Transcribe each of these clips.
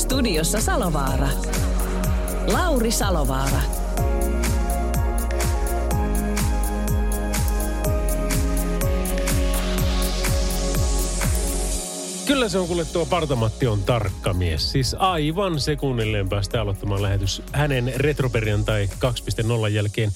Studiossa Salovaara. Lauri Salovaara. Kyllä se on kuule tuo Partamatti on tarkka mies. Siis aivan sekunnilleen päästä aloittamaan lähetys hänen retroperjantai 2.0 jälkeen.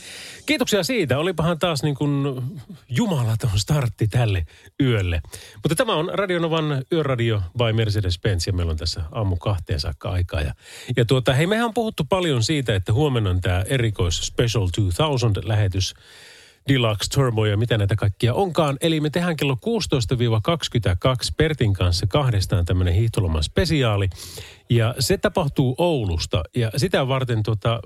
Kiitoksia siitä. Olipahan taas niin kuin jumalaton startti tälle yölle. Mutta tämä on Radionovan yöradio by Mercedes-Benz ja meillä on tässä aamu kahteen saakka aikaa. Ja, ja tuota, hei, mehän on puhuttu paljon siitä, että huomenna on tämä erikois Special 2000-lähetys. Deluxe Turbo ja mitä näitä kaikkia onkaan. Eli me tehdään kello 16-22 Pertin kanssa kahdestaan tämmöinen hiihtoloman spesiaali. Ja se tapahtuu Oulusta ja sitä varten tota,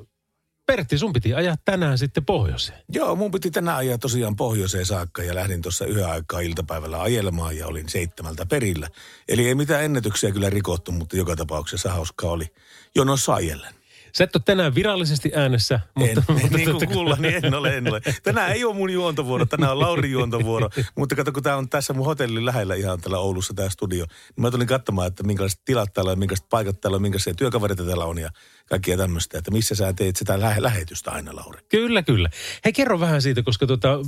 Pertti, sun piti ajaa tänään sitten pohjoiseen. Joo, mun piti tänään ajaa tosiaan pohjoiseen saakka ja lähdin tuossa yhä aikaa iltapäivällä ajelemaan ja olin seitsemältä perillä. Eli ei mitään ennätyksiä kyllä rikottu, mutta joka tapauksessa hauskaa oli jonossa ajellen. Sä et ole tänään virallisesti äänessä, mutta... En, mutta niin kuin kuulla, niin en ole, en ole. Tänään ei ole mun juontovuoro, tänään on Lauri juontovuoro. mutta kato, kun tämä on tässä mun hotellin lähellä ihan täällä Oulussa tämä studio, niin mä tulin katsomaan, että minkälaiset tilat täällä on, minkälaiset paikat täällä on, minkälaisia työkavereita täällä on ja kaikkia tämmöistä. Että missä sä teet sitä lähe- lähetystä aina, Lauri? Kyllä, kyllä. Hei, kerro vähän siitä, koska tota,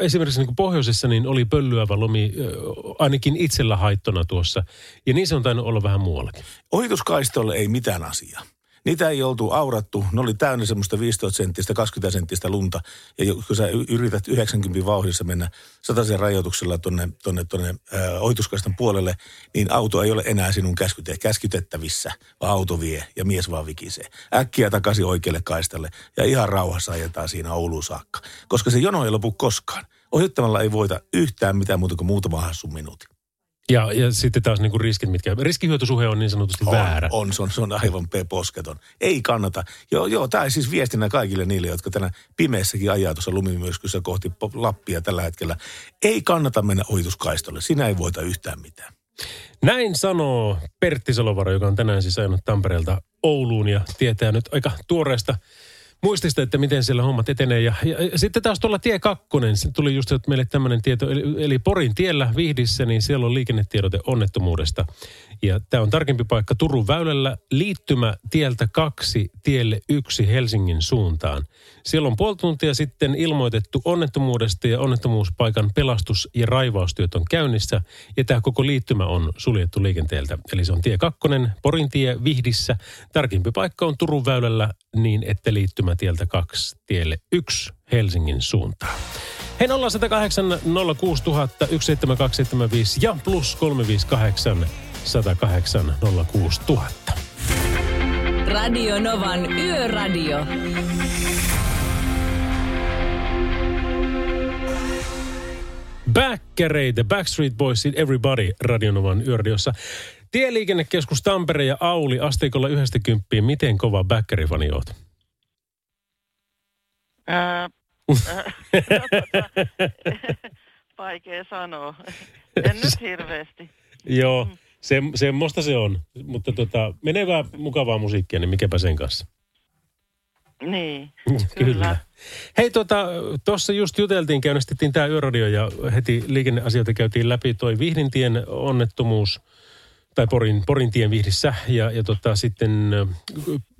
esimerkiksi niin pohjoisessa niin oli pöllyävä lomi ö, ainakin itsellä haittona tuossa. Ja niin se on tainnut olla vähän muuallakin. Ohituskaistolle ei mitään asiaa. Niitä ei oltu aurattu. Ne oli täynnä semmoista 15 senttistä, 20 senttistä lunta. Ja kun sä yrität 90 vauhdissa mennä sataisen rajoituksella tuonne, tonne, tonne äh, puolelle, niin auto ei ole enää sinun käskyte, käskytettävissä, vaan auto vie ja mies vaan vikisee. Äkkiä takaisin oikealle kaistalle ja ihan rauhassa ajetaan siinä Ouluun saakka. Koska se jono ei lopu koskaan. Ohittamalla ei voita yhtään mitään muuta kuin muutama hassun minuutin. Ja, ja sitten taas niin kuin riskit, mitkä... Riskihyötysuhe on niin sanotusti On, väärä. On, se on, se on aivan posketon. Ei kannata. Joo, joo tämä siis viestinä kaikille niille, jotka tänä pimeässäkin ajaa tuossa lumimyrskyssä kohti Lappia tällä hetkellä. Ei kannata mennä ohituskaistolle. Sinä ei voita yhtään mitään. Näin sanoo Pertti Salovaro, joka on tänään siis ajanut Tampereelta Ouluun ja tietää nyt aika tuoreesta muistista, että miten siellä hommat etenee. Ja, ja, ja sitten taas tuolla tie kakkonen, tuli just meille tämmöinen tieto, eli, eli Porin tiellä Vihdissä, niin siellä on liikennetiedote onnettomuudesta. Ja tämä on tarkempi paikka Turun väylällä, liittymä tieltä kaksi tielle yksi Helsingin suuntaan. Siellä on puoli tuntia sitten ilmoitettu onnettomuudesta ja onnettomuuspaikan pelastus- ja raivaustyöt on käynnissä. Ja tämä koko liittymä on suljettu liikenteeltä. Eli se on tie kakkonen, Porin tie Vihdissä. Tarkempi paikka on Turun väylällä niin, että liittymä tieltä kaksi tielle yksi Helsingin suuntaan. Hei 0108 06000 17275 ja plus 358 108 06000. Radio Novan Yöradio. Bäkkäreitä, Backstreet Boysin Everybody Radionovan yöradiossa. Tieliikennekeskus Tampere ja Auli asteikolla yhdestä kymppiin. Miten kova bäkkärifani oot? Ää, ää, Vaikea sanoa. En nyt hirveästi. Joo, se, semmoista se on. Mutta tota, menevää, mukavaa musiikkia, niin mikäpä sen kanssa. Niin, Kyllä. Hei, tuossa tota, just juteltiin, käynnistettiin tämä yöradio ja heti liikenneasioita käytiin läpi. Toi Vihdintien onnettomuus, tai Porin, Porintien Vihdissä. Ja, ja tota, sitten ö,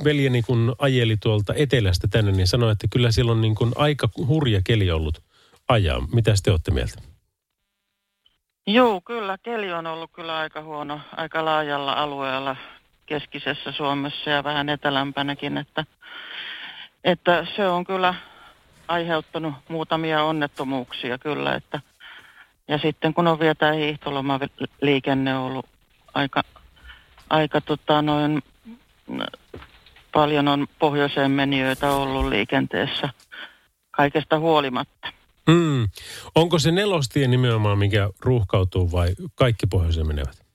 veljeni kun ajeli tuolta etelästä tänne, niin sanoi, että kyllä siellä on niin kuin aika hurja keli ollut ajaa. Mitä te olette mieltä? Joo, kyllä. Keli on ollut kyllä aika huono, aika laajalla alueella keskisessä Suomessa ja vähän etelämpänäkin, että, että se on kyllä aiheuttanut muutamia onnettomuuksia kyllä, että ja sitten kun on vielä tämä hiihtolomaliikenne ollut aika, aika tota noin, paljon on pohjoiseen menijöitä ollut liikenteessä kaikesta huolimatta. Mm. Onko se nelostie nimenomaan, mikä ruuhkautuu vai kaikki pohjoiseen menevät?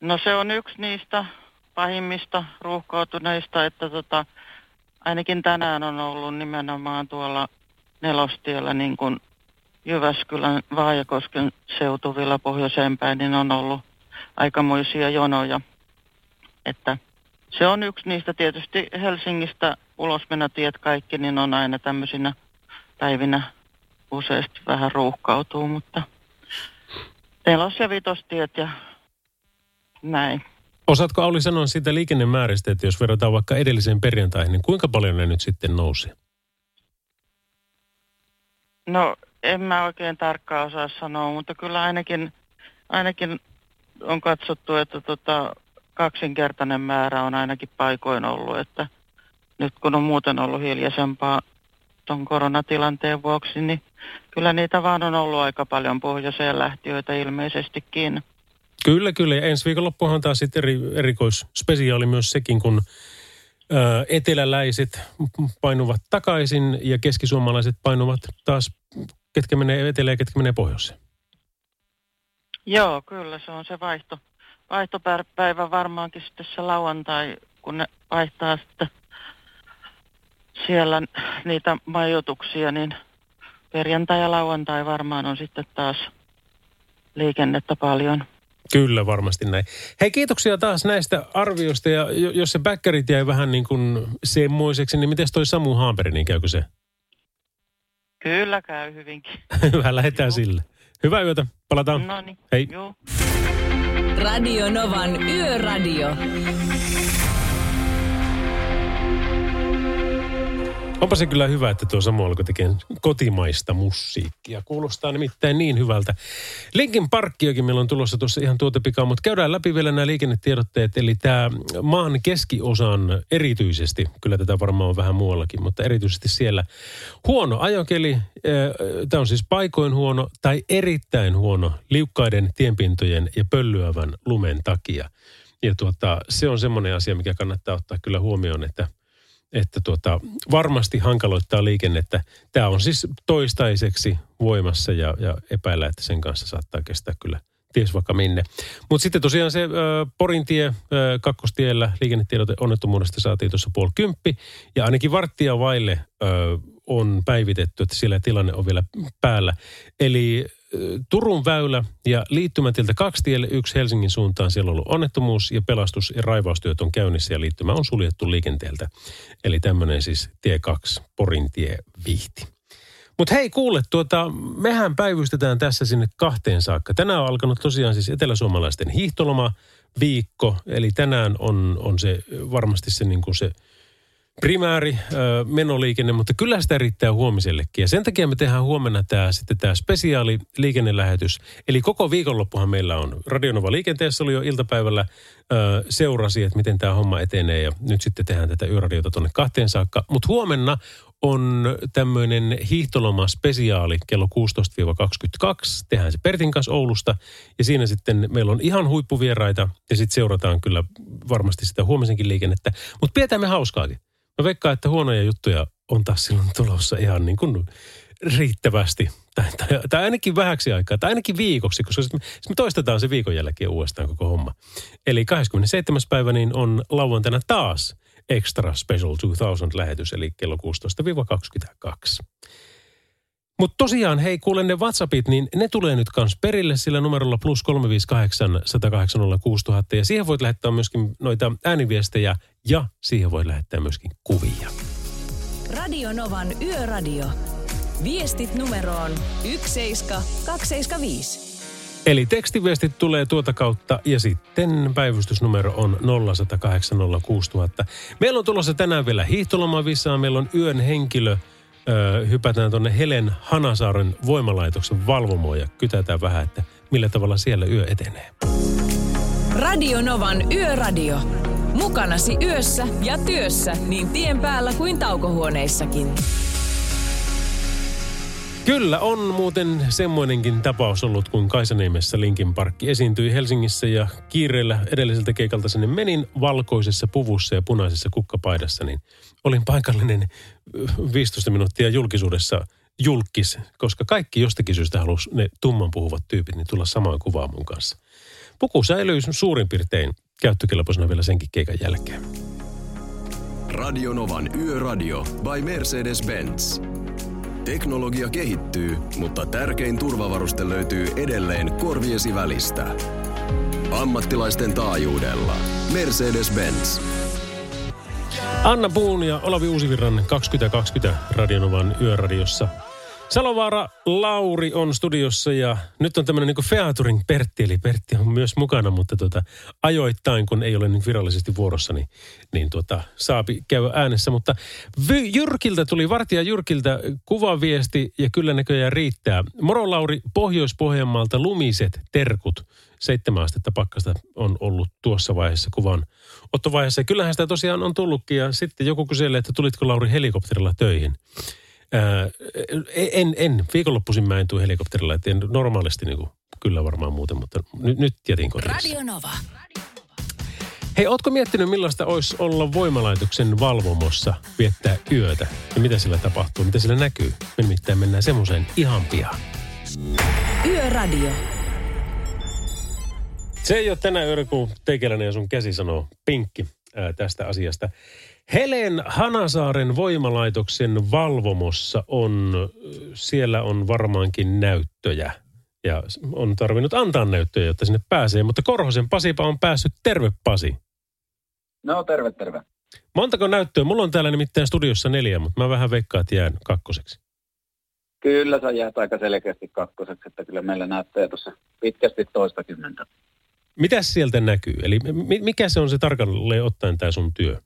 No se on yksi niistä pahimmista ruuhkautuneista, että tota, ainakin tänään on ollut nimenomaan tuolla nelostiellä niin kuin Jyväskylän Vaajakosken seutuvilla pohjoiseen päin, niin on ollut aikamoisia jonoja. Että se on yksi niistä tietysti Helsingistä ulosmenotiet kaikki, niin on aina tämmöisinä päivinä useasti vähän ruuhkautuu, mutta nelos- ja vitostiet ja näin. Osaatko Auli sanoa siitä liikennemääristä, että jos verrataan vaikka edelliseen perjantaihin, niin kuinka paljon ne nyt sitten nousi? No en mä oikein tarkkaan osaa sanoa, mutta kyllä ainakin, ainakin on katsottu, että tota, kaksinkertainen määrä on ainakin paikoin ollut, että nyt kun on muuten ollut hiljaisempaa tuon koronatilanteen vuoksi, niin kyllä niitä vaan on ollut aika paljon pohjoiseen lähtiöitä ilmeisestikin. Kyllä, kyllä. Ja ensi viikonloppuhan taas sitten eri, erikoisspesiaali myös sekin, kun ö, eteläläiset painuvat takaisin ja keskisuomalaiset painuvat taas, ketkä menee etelään ja ketkä menee pohjoiseen. Joo, kyllä se on se vaihto, vaihtopäivä varmaankin sitten se lauantai, kun ne vaihtaa sitten siellä niitä majoituksia, niin perjantai ja lauantai varmaan on sitten taas liikennettä paljon. Kyllä, varmasti näin. Hei, kiitoksia taas näistä arvioista. Ja jo- jos se bäkkärit jäi vähän niin kuin semmoiseksi, niin miten toi Samu Haaperi, niin käykö se? Kyllä käy hyvinkin. Hyvä, lähdetään Joo. sille. Hyvää yötä. Palataan. No niin, Hei. joo. Radio Novan Yöradio. Onpa se kyllä hyvä, että tuo Samu alkoi tekemään kotimaista musiikkia. Kuulostaa nimittäin niin hyvältä. Linkin parkkiokin meillä on tulossa tuossa ihan tuotepikaa, mutta käydään läpi vielä nämä liikennetiedotteet. Eli tämä maan keskiosan erityisesti, kyllä tätä varmaan on vähän muuallakin, mutta erityisesti siellä huono ajokeli. Tämä on siis paikoin huono tai erittäin huono liukkaiden tienpintojen ja pöllyävän lumen takia. Ja tuota, se on semmoinen asia, mikä kannattaa ottaa kyllä huomioon, että että tuota, varmasti hankaloittaa liikennettä. Tämä on siis toistaiseksi voimassa ja, ja epäillä, että sen kanssa saattaa kestää kyllä ties vaikka minne. Mutta sitten tosiaan se ö, Porintie ö, kakkostiellä liikennetiedote onnettomuudesta saatiin tuossa puoli kymppi. Ja ainakin varttia vaille ö, on päivitetty, että siellä tilanne on vielä päällä. Eli Turun väylä ja liittymätiltä kaksi tielle, yksi Helsingin suuntaan. Siellä on ollut onnettomuus ja pelastus- ja raivaustyöt on käynnissä ja liittymä on suljettu liikenteeltä. Eli tämmöinen siis tie 2, Porintie Vihti. Mutta hei kuule, tuota, mehän päivystetään tässä sinne kahteen saakka. Tänään on alkanut tosiaan siis eteläsuomalaisten hiihtoloma viikko, eli tänään on, on se varmasti se, niin kuin se primääri ö, menoliikenne, mutta kyllä sitä riittää huomisellekin. Ja sen takia me tehdään huomenna tämä sitten tämä spesiaali liikennelähetys. Eli koko viikonloppuhan meillä on Radionova liikenteessä oli jo iltapäivällä ö, seurasi, että miten tämä homma etenee ja nyt sitten tehdään tätä yöradiota tuonne kahteen saakka. Mutta huomenna on tämmöinen hiihtoloma spesiaali kello 16-22. Tehdään se Pertin kanssa Oulusta ja siinä sitten meillä on ihan huippuvieraita ja sitten seurataan kyllä varmasti sitä huomisenkin liikennettä. Mutta pidetään me hauskaakin. Mä veikkaan, että huonoja juttuja on taas silloin tulossa ihan niin kuin riittävästi. Tai, tai, tai ainakin vähäksi aikaa, tai ainakin viikoksi, koska sitten me, sit me toistetaan se viikon jälkeen uudestaan koko homma. Eli 27. päivä niin on lauantaina taas Extra Special 2000 lähetys, eli kello 16-22. Mutta tosiaan, hei kuule ne WhatsAppit, niin ne tulee nyt kans perille sillä numerolla plus 358 108 6000. Ja siihen voit lähettää myöskin noita ääniviestejä ja siihen voi lähettää myöskin kuvia. Radio Novan Yöradio. Viestit numeroon 17275. Eli tekstiviestit tulee tuota kautta ja sitten päivystysnumero on 0108 06000. Meillä on tulossa tänään vielä hiihtolomavisaa. Meillä on yön henkilö. Hypätään tuonne Helen Hanasaaren voimalaitoksen valvomoon ja kytätään vähän, että millä tavalla siellä yö etenee. Radio Novan Yöradio. Mukanasi yössä ja työssä niin tien päällä kuin taukohuoneissakin. Kyllä on muuten semmoinenkin tapaus ollut, kun Kaisaniemessä Linkin Parkki esiintyi Helsingissä ja kiireellä edelliseltä keikalta sinne menin valkoisessa puvussa ja punaisessa kukkapaidassa, niin olin paikallinen ö, 15 minuuttia julkisuudessa julkis, koska kaikki jostakin syystä halusi ne tumman puhuvat tyypit niin tulla samaan kuvaan mun kanssa. puku säilyy suurin piirtein käyttökelpoisena vielä senkin keikan jälkeen. Radionovan Yöradio by Mercedes-Benz. Teknologia kehittyy, mutta tärkein turvavaruste löytyy edelleen korviesi välistä. Ammattilaisten taajuudella. Mercedes-Benz. Anna Puun ja Olavi Uusivirran 2020 Radionovan yöradiossa. Salovaara Lauri on studiossa ja nyt on tämmöinen niin featuring Pertti, eli Pertti on myös mukana, mutta tuota, ajoittain, kun ei ole niin virallisesti vuorossa, niin, niin tuota, saapi käydä äänessä. Mutta Jyrkiltä tuli, Vartija Jyrkiltä kuvaviesti ja kyllä näköjään riittää. Moro Lauri, Pohjois-Pohjanmaalta lumiset terkut. Seitsemän astetta pakkasta on ollut tuossa vaiheessa kuvan ottovaiheessa. Ja kyllähän sitä tosiaan on tullutkin ja sitten joku kyselee, että tulitko Lauri helikopterilla töihin. Ää, en, en, viikonloppuisin mä en tule helikopterilla, että en normaalisti niin kuin, kyllä varmaan muuten, mutta nyt, nyt jätin kotiin. Radio Nova. Hei, ootko miettinyt millaista olisi olla voimalaitoksen valvomossa viettää yötä? Ja mitä sillä tapahtuu, mitä sillä näkyy? Me nimittäin mennään semmoiseen ihan pian. Yöradio. Se ei ole tänä yönä, kun ja sun käsi sanoo pinkki ää, tästä asiasta. Helen Hanasaaren voimalaitoksen valvomossa on, siellä on varmaankin näyttöjä. Ja on tarvinnut antaa näyttöjä, jotta sinne pääsee. Mutta Korhosen Pasipa on päässyt. Terve Pasi. No terve, terve. Montako näyttöä? Mulla on täällä nimittäin studiossa neljä, mutta mä vähän veikkaan, että jään kakkoseksi. Kyllä sä jäät aika selkeästi kakkoseksi, että kyllä meillä näyttää tuossa pitkästi toista kymmentä. Mitäs sieltä näkyy? Eli mi- mikä se on se tarkalleen ottaen tämä sun työ?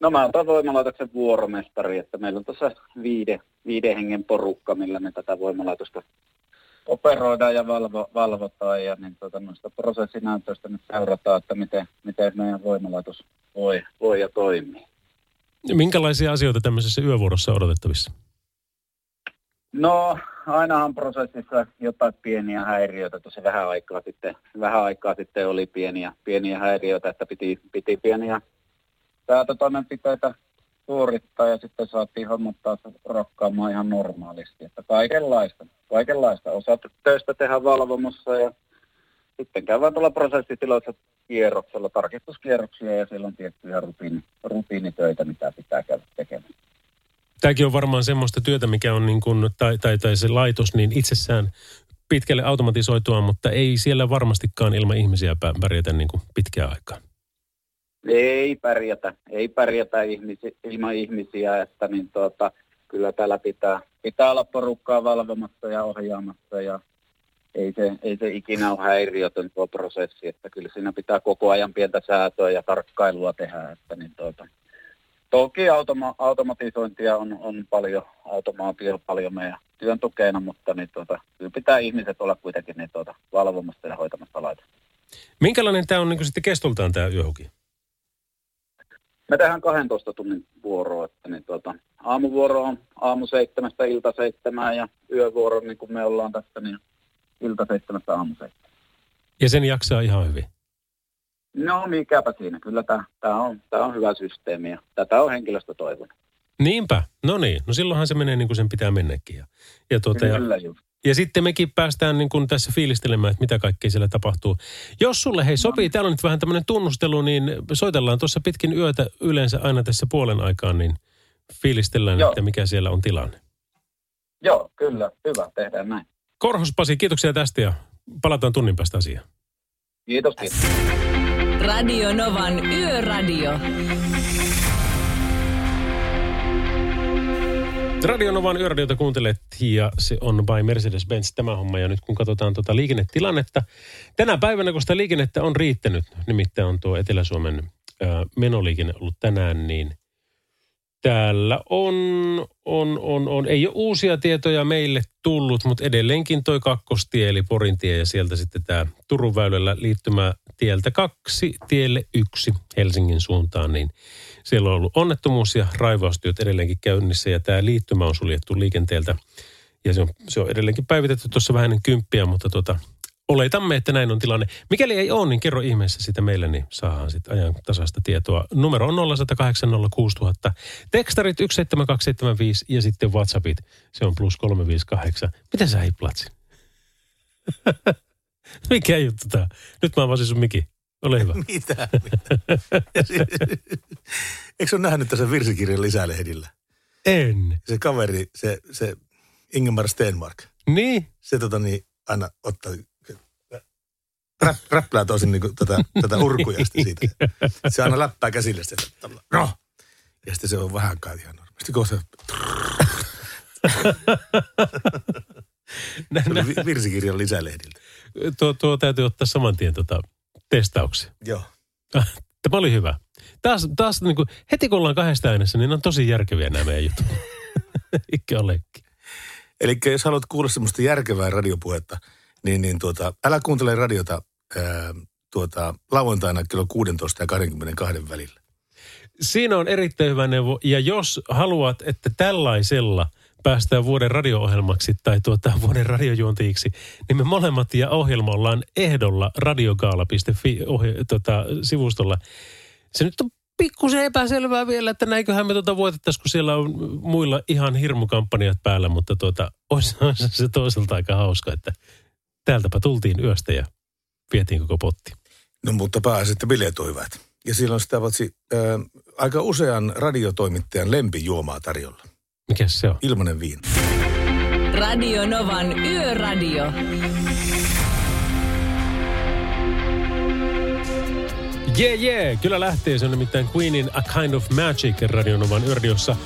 No mä oon voimalaitoksen vuoromestari, että meillä on tuossa viide, viiden hengen porukka, millä me tätä voimalaitosta operoidaan ja valvo, valvotaan ja niin tuota, noista prosessinäytöistä nyt seurataan, että miten, miten meidän voimalaitos voi, voi ja toimii. Minkälaisia asioita tämmöisessä yövuorossa odotettavissa? No, ainahan prosessissa jotain pieniä häiriöitä. Tuossa vähän aikaa sitten, vähän aikaa sitten oli pieniä, pieniä häiriöitä, että piti, piti pieniä säätötoimenpiteitä suorittaa ja sitten saatiin hommat taas rokkaamaan ihan normaalisti. Että kaikenlaista, kaikenlaista. Osa töistä tehdään valvomossa ja sitten käydään tuolla prosessitiloissa kierroksella, tarkistuskierroksia ja siellä on tiettyjä rutiini, rutiinitöitä, mitä pitää käydä tekemään. Tämäkin on varmaan semmoista työtä, mikä on niin kuin, tai, tai, tai se laitos niin itsessään pitkälle automatisoitua, mutta ei siellä varmastikaan ilman ihmisiä pä- pärjätä niin kuin pitkään aikaa. Ei pärjätä, ei pärjätä ihmisi, ilman ihmisiä, että niin tuota, kyllä täällä pitää, pitää olla porukkaa valvomassa ja ohjaamassa ja ei se, ei se ikinä ole häiriötön tuo prosessi, että kyllä siinä pitää koko ajan pientä säätöä ja tarkkailua tehdä, että niin tuota, Toki automa- automatisointia on, on paljon, automaatio paljon meidän työn tukena, mutta niin tuota, kyllä pitää ihmiset olla kuitenkin niin tuota, valvomassa ja hoitamassa laitosta. Minkälainen tämä on niin sitten kestoltaan tämä yöhuki? Me tehdään 12 tunnin vuoroa, että niin tuota, aamuvuoro on aamu seitsemästä ilta seitsemään ja yövuoro, niin kuin me ollaan tässä, niin ilta seitsemästä aamu seitsemään. Ja sen jaksaa ihan hyvin. No mikäpä siinä, kyllä tämä, on, tämä on hyvä systeemi ja tätä on henkilöstö toivonut. Niinpä, no niin. No silloinhan se menee niin kuin sen pitää mennäkin. Ja, ja, tuota, ja, ja sitten mekin päästään niin kuin tässä fiilistelemään, että mitä kaikkea siellä tapahtuu. Jos sulle hei sopii, täällä on nyt vähän tämmöinen tunnustelu, niin soitellaan tuossa pitkin yötä yleensä aina tässä puolen aikaan, niin fiilistellään, Joo. että mikä siellä on tilanne. Joo, kyllä, hyvä, tehdään näin. Korhos Pasi, kiitoksia tästä ja palataan tunnin päästä asiaan. Kiitos, kiitos. Radio Novan Yöradio. Radio Novan yöradiota kuuntelet ja se on by Mercedes-Benz tämä homma. Ja nyt kun katsotaan tuota liikennetilannetta, tänä päivänä kun sitä liikennettä on riittänyt, nimittäin on tuo Etelä-Suomen ää, menoliikenne ollut tänään, niin täällä on, on, on, on, ei ole uusia tietoja meille tullut, mutta edelleenkin toi kakkostie eli Porintie ja sieltä sitten tämä Turun väylällä liittymä tieltä kaksi, tielle yksi Helsingin suuntaan, niin siellä on ollut onnettomuus ja raivaustyöt edelleenkin käynnissä ja tämä liittymä on suljettu liikenteeltä. Ja se on, se on edelleenkin päivitetty tuossa vähän ennen kymppiä, mutta tota, oletamme, että näin on tilanne. Mikäli ei ole, niin kerro ihmeessä sitä meille, niin saadaan sitten ajan tasasta tietoa. Numero on 0108 06000. Tekstarit 17275 ja sitten WhatsAppit, se on plus 358. Mitä sä hiplatsin? Mikä juttu tää? Nyt mä avasin sun miki. Ole hyvä. Mitä? Eikö ole nähnyt tässä virsikirjan lisälehdillä? En. Se kaveri, se, se Ingemar Stenmark, Niin? se tota niin, aina ottaa, rap, räppää tosin niin tätä, tätä urkuja sitten siitä. Se aina läppää käsille sitä, no. Ja sitten se on vähän kai ihan normaalisti, kun se, virsikirjan lisälehdiltä. tuo, tuo täytyy ottaa saman tien tota, testauksia. Joo. Tämä oli hyvä. Taas, taas niin kuin, heti kun ollaan kahdesta äänessä, niin on tosi järkeviä nämä meidän jutut. Eikä olekin. Eli jos haluat kuulla semmoista järkevää radiopuhetta, niin, niin tuota, älä kuuntele radiota ää, tuota, lauantaina kello 16 ja 22 välillä. Siinä on erittäin hyvä neuvo. Ja jos haluat, että tällaisella päästään vuoden radio-ohjelmaksi tai tuota, vuoden radiojuontajiksi, niin me molemmat ja ohjelma ollaan ehdolla radiogaala.fi ohje, tota, sivustolla. Se nyt on pikkusen epäselvää vielä, että näinköhän me tuota voitettaisiin, kun siellä on muilla ihan hirmukampanjat päällä, mutta tuota, olisi, se toiselta aika hauska, että täältäpä tultiin yöstä ja vietiin koko potti. No mutta pääasia, että bileet hyvät. Ja silloin sitä paitsi ää, aika usean radiotoimittajan lempijuomaa tarjolla. Mikäs se on? Ilmanen viina. Radio Novan Yöradio. Jee, yeah, jee, yeah. kyllä lähtee. Se on nimittäin Queenin A Kind of Magic radionovan yrdiossa.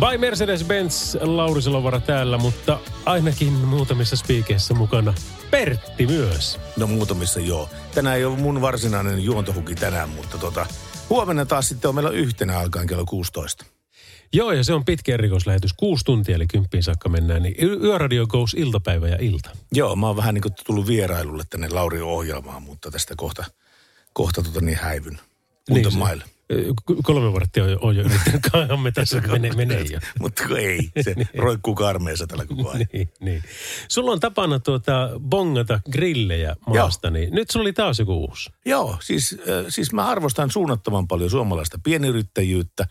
By Mercedes-Benz, Lauri Salovara täällä, mutta ainakin muutamissa spiikeissä mukana Pertti myös. No muutamissa joo. Tänään ei ole mun varsinainen juontohuki tänään, mutta tota, huomenna taas sitten on meillä yhtenä alkaen kello 16. Joo, ja se on pitkä erikoislähetys. Kuusi tuntia, eli kymppiin saakka mennään. Niin Yöradio goes iltapäivä ja ilta. Joo, mä oon vähän niin kuin tullut vierailulle tänne Lauri ohjelmaan, mutta tästä kohta, kohta tota niin häivyn. Ö, k- Kolme varttia on jo, on jo yrittänyt kaamme tässä, menee, menee jo. Mutta ei, se roikkuu karmeessa tällä koko ajan. niin, niin. Sulla on tapana tuota bongata grillejä maasta, niin nyt sulla oli taas joku uusi. Joo, siis, äh, siis mä arvostan suunnattoman paljon suomalaista pienyrittäjyyttä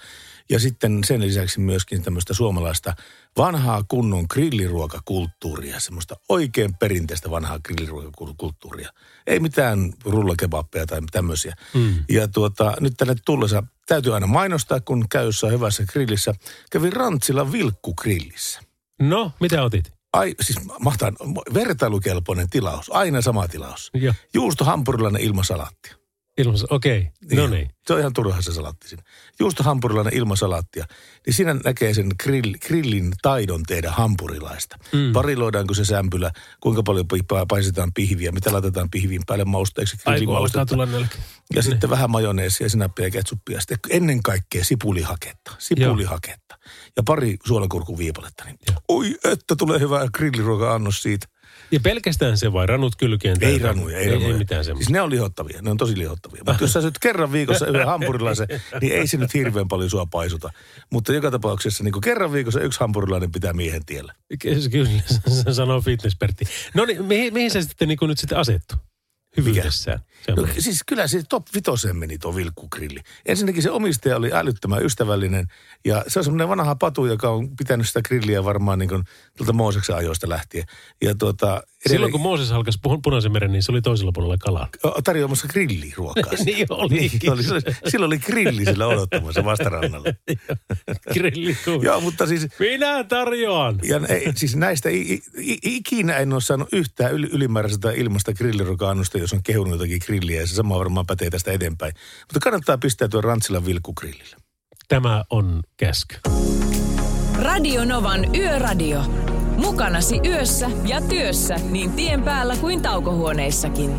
ja sitten sen lisäksi myöskin tämmöistä suomalaista vanhaa kunnon grilliruokakulttuuria, semmoista oikein perinteistä vanhaa grilliruokakulttuuria. Ei mitään rullakebappeja tai tämmöisiä. Mm. Ja tuota, nyt tänne tullessa täytyy aina mainostaa, kun käy jossain hyvässä grillissä. Kävin Rantsilla vilkkugrillissä. No, mitä otit? Ai, siis mahtaan, vertailukelpoinen tilaus, aina sama tilaus. Joo. Juusto hampurilainen ilman salaattia. Ilmassa, okei. Okay. No niin. Se on ihan turha se salaatti siinä. Juusto hampurilainen ilman salaattia. Niin siinä näkee sen grill, grillin taidon tehdä hampurilaista. Mm. Pariloidaanko se sämpylä, kuinka paljon pi- pa- paistetaan pihviä, mitä laitetaan pihviin päälle mausteeksi, grillimaustetta. tulla nälkä. Ja sitten vähän majoneesia, sinappia ja ketsuppia. Sitten ennen kaikkea sipulihaketta. Sipulihaketta. Ja pari suolakurkuviipaletta. Niin, oi, että tulee hyvä grilliruoka-annos siitä. Ja pelkästään se vai ranut kylkeen? Ei ranuja, ei, ei, ranuja. ei mitään semmoista. Siis ne on lihottavia, ne on tosi lihottavia. Mutta jos sä syöt kerran viikossa yhden hampurilaisen, niin ei se nyt hirveän paljon sua paisuta. Mutta joka tapauksessa niin kerran viikossa yksi hampurilainen pitää miehen tiellä. Ky- Kyllä, sanoo fitnesspertti. No niin, mihin, mihin se sitten, niin nyt sitten asettu? Hyvyydessään. No, siis kyllä se top vitoseen meni tuo vilkkugrilli. Ensinnäkin se omistaja oli älyttömän ystävällinen ja se on semmoinen vanha patu, joka on pitänyt sitä grilliä varmaan niin kuin tuolta Mooseksen ajoista lähtien. Ja tuota, Silloin kun Mooses halkasi pu- punaisen meren, niin se oli toisella puolella kalaa. tarjoamassa grilliruokaa. niin olikin. oli, silloin oli grilli sillä odottamassa vastarannalla. Grillikuu. Joo, mutta siis Minä tarjoan. Ja ei, siis näistä i, i, ikinä en ole saanut yhtään yl, ylimääräistä ilmasta grilliruoka-annosta, jos on kehunut jotakin grilliä ja se sama varmaan pätee tästä eteenpäin. Mutta kannattaa pistää tuon Rantsilan vilkkugrillille. Tämä on käsky. Radio Novan Yöradio. Mukanasi yössä ja työssä niin tien päällä kuin taukohuoneissakin.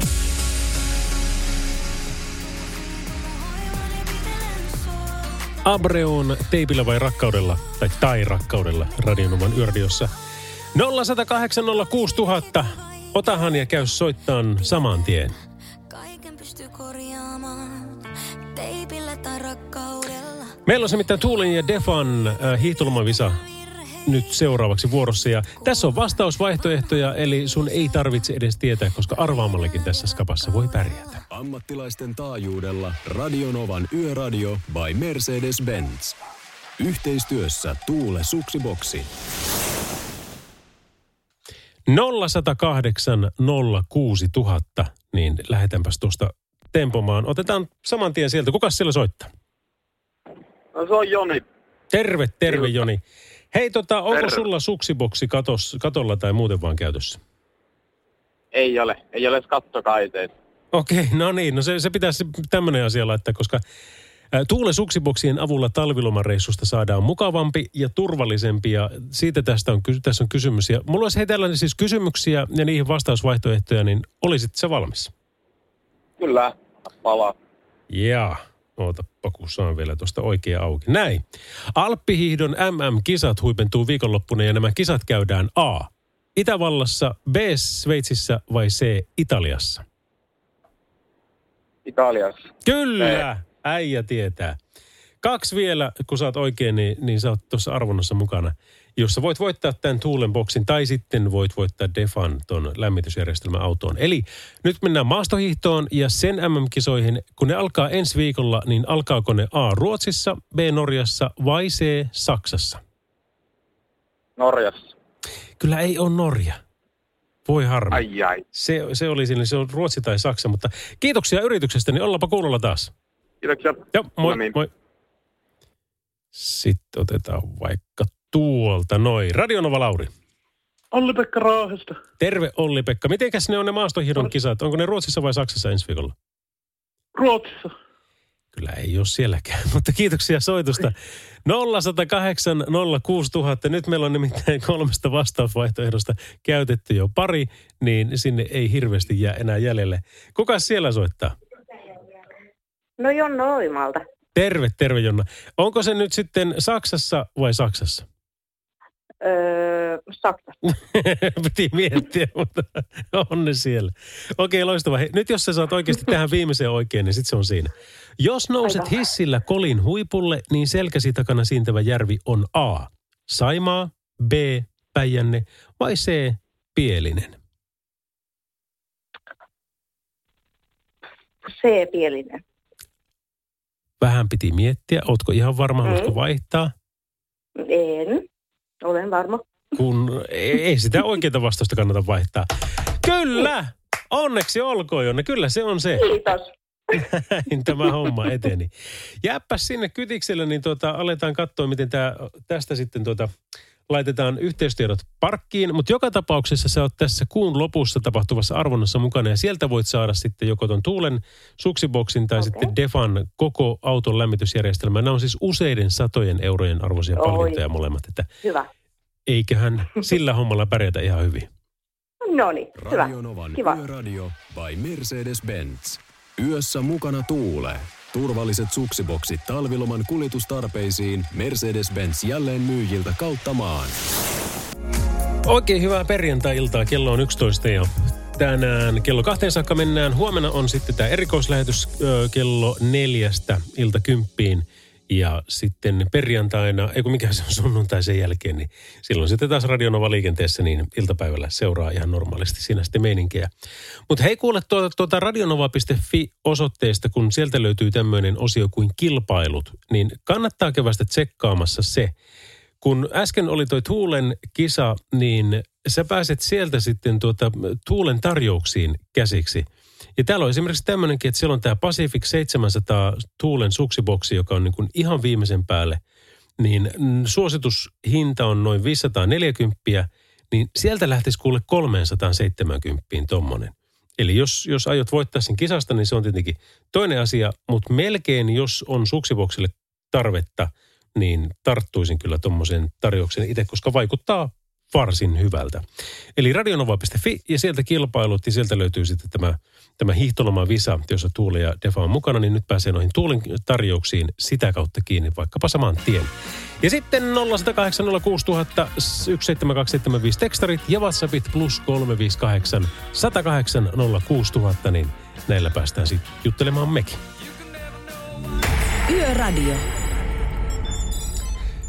Abreon teipillä vai rakkaudella, tai tai rakkaudella Radionovan yöradiossa. 0806000. Otahan ja käy soittaan saman tien. Kaiken pystyy korjaamaan teipillä tai rakkaudella. Meillä on se mitään Tuulin ja Defan äh, hiihtolomavisa nyt seuraavaksi vuorossa. Ja tässä on vastausvaihtoehtoja, eli sun ei tarvitse edes tietää, koska arvaamallekin tässä skapassa voi pärjätä. Ammattilaisten taajuudella Radionovan Yöradio by Mercedes-Benz. Yhteistyössä Tuule Suksiboksi. 0108 06000, niin lähdetäänpäs tuosta tempomaan. Otetaan saman tien sieltä. Kuka siellä soittaa? No se on Joni. Terve, terve Joni. Hei, tota, onko Terve. sulla suksiboksi katos, katolla tai muuten vaan käytössä? Ei ole. Ei ole edes kattokaiteita. Okei, no niin. No se, se pitäisi tämmöinen asia laittaa, koska Tuule suksiboksien avulla talvilomareissusta saadaan mukavampi ja turvallisempi ja siitä tästä on, tässä on kysymys. Ja mulla olisi hei tällainen siis kysymyksiä ja niihin vastausvaihtoehtoja, niin olisit se valmis? Kyllä. Palaa. Jaa, ootappa kun saan vielä tuosta oikea auki. Näin. Alppihiihdon MM-kisat huipentuu viikonloppuna ja nämä kisat käydään A. Itävallassa, B. Sveitsissä vai C. Italiassa? Italiassa. Kyllä, äijä tietää. Kaksi vielä, kun saat oikein, niin, niin sä oot tuossa arvonnassa mukana, jossa voit voittaa tämän Tuulen boksin tai sitten voit voittaa Defan ton lämmitysjärjestelmän autoon. Eli nyt mennään maastohiihtoon ja sen MM-kisoihin. Kun ne alkaa ensi viikolla, niin alkaako ne A. Ruotsissa, B. Norjassa vai C. Saksassa? Norjassa. Kyllä ei ole Norja. Voi harmi. Ai ai. Se, se oli siinä, se on Ruotsi tai Saksa, mutta kiitoksia yrityksestä, niin ollaanpa kuulolla taas. Kiitoksia. Joo, moi, No niin. moi. Sitten otetaan vaikka tuolta noin. Radionova Lauri. Olli-Pekka Raahesta. Terve Olli-Pekka. Mitenkäs ne on ne maastohiidon kisat? Onko ne Ruotsissa vai Saksassa ensi viikolla? Ruotsissa. Kyllä ei ole sielläkään, mutta kiitoksia soitusta. 0108 06000. Nyt meillä on nimittäin kolmesta vastausvaihtoehdosta käytetty jo pari, niin sinne ei hirveästi jää enää jäljelle. Kuka siellä soittaa? No Jonna Oimalta. Terve, terve Jonna. Onko se nyt sitten Saksassa vai Saksassa? Öö, Saksa. Piti miettiä, mutta on ne siellä. Okei, loistava. Hei, nyt jos sä saat oikeasti tähän viimeiseen oikein, niin sitten se on siinä. Jos nouset Aivan. hissillä kolin huipulle, niin selkäsi takana siintävä järvi on A. Saimaa, B. Päijänne vai C. Pielinen? C-pielinen. Vähän piti miettiä. Ootko ihan varma, Mm. haluatko vaihtaa? En. Olen varma. Kun ei sitä oikeaa vastausta kannata vaihtaa. Kyllä! Onneksi olkoon, Jonne. Kyllä se on se. Kiitos. näin tämä homma eteni. Jääpäs sinne kytikselle, niin tuota, aletaan katsoa, miten tää, tästä sitten tuota, laitetaan yhteystiedot parkkiin. Mutta joka tapauksessa sä oot tässä kuun lopussa tapahtuvassa arvonnassa mukana ja sieltä voit saada sitten joko ton Tuulen suksiboksin tai Okei. sitten Defan koko auton lämmitysjärjestelmä. Nämä on siis useiden satojen eurojen arvoisia Oi. palkintoja molemmat, että Hyvä. eiköhän sillä hommalla pärjätä ihan hyvin. No niin, hyvä. Kiva. Yöradio by Mercedes-Benz. Yössä mukana Tuule. Turvalliset suksiboksit talviloman kuljetustarpeisiin Mercedes-Benz jälleen myyjiltä kautta maan. Oikein hyvää perjantai-iltaa. Kello on 11 ja tänään kello kahteen saakka mennään. Huomenna on sitten tämä erikoislähetys kello neljästä ilta kymppiin. Ja sitten perjantaina, ei kun mikä se on sunnuntai sen jälkeen, niin silloin sitten taas Radionova liikenteessä, niin iltapäivällä seuraa ihan normaalisti siinä sitten meininkejä. Mutta hei kuule tuota, tuota radionova.fi osoitteesta, kun sieltä löytyy tämmöinen osio kuin kilpailut, niin kannattaa kevästä tsekkaamassa se, kun äsken oli toi Tuulen kisa, niin sä pääset sieltä sitten tuota Tuulen tarjouksiin käsiksi. Ja täällä on esimerkiksi tämmöinenkin, että siellä on tämä Pacific 700 Tuulen suksiboksi, joka on niin kuin ihan viimeisen päälle. Niin mm, suositushinta on noin 540, niin sieltä lähtisi kuule 370 tommonen. Eli jos, jos aiot voittaa sen kisasta, niin se on tietenkin toinen asia, mutta melkein jos on suksiboksille tarvetta, niin tarttuisin kyllä tuommoisen tarjouksen itse, koska vaikuttaa varsin hyvältä. Eli radionova.fi ja sieltä kilpailut ja sieltä löytyy sitten tämä, tämä hiihtoloma Visa, jossa Tuuli ja Defa on mukana, niin nyt pääsee noihin Tuulin tarjouksiin sitä kautta kiinni vaikkapa saman tien. Ja sitten 0108 06000 17275 tekstarit ja WhatsAppit plus 358 108 06000, niin näillä päästään sitten juttelemaan mekin. Yöradio.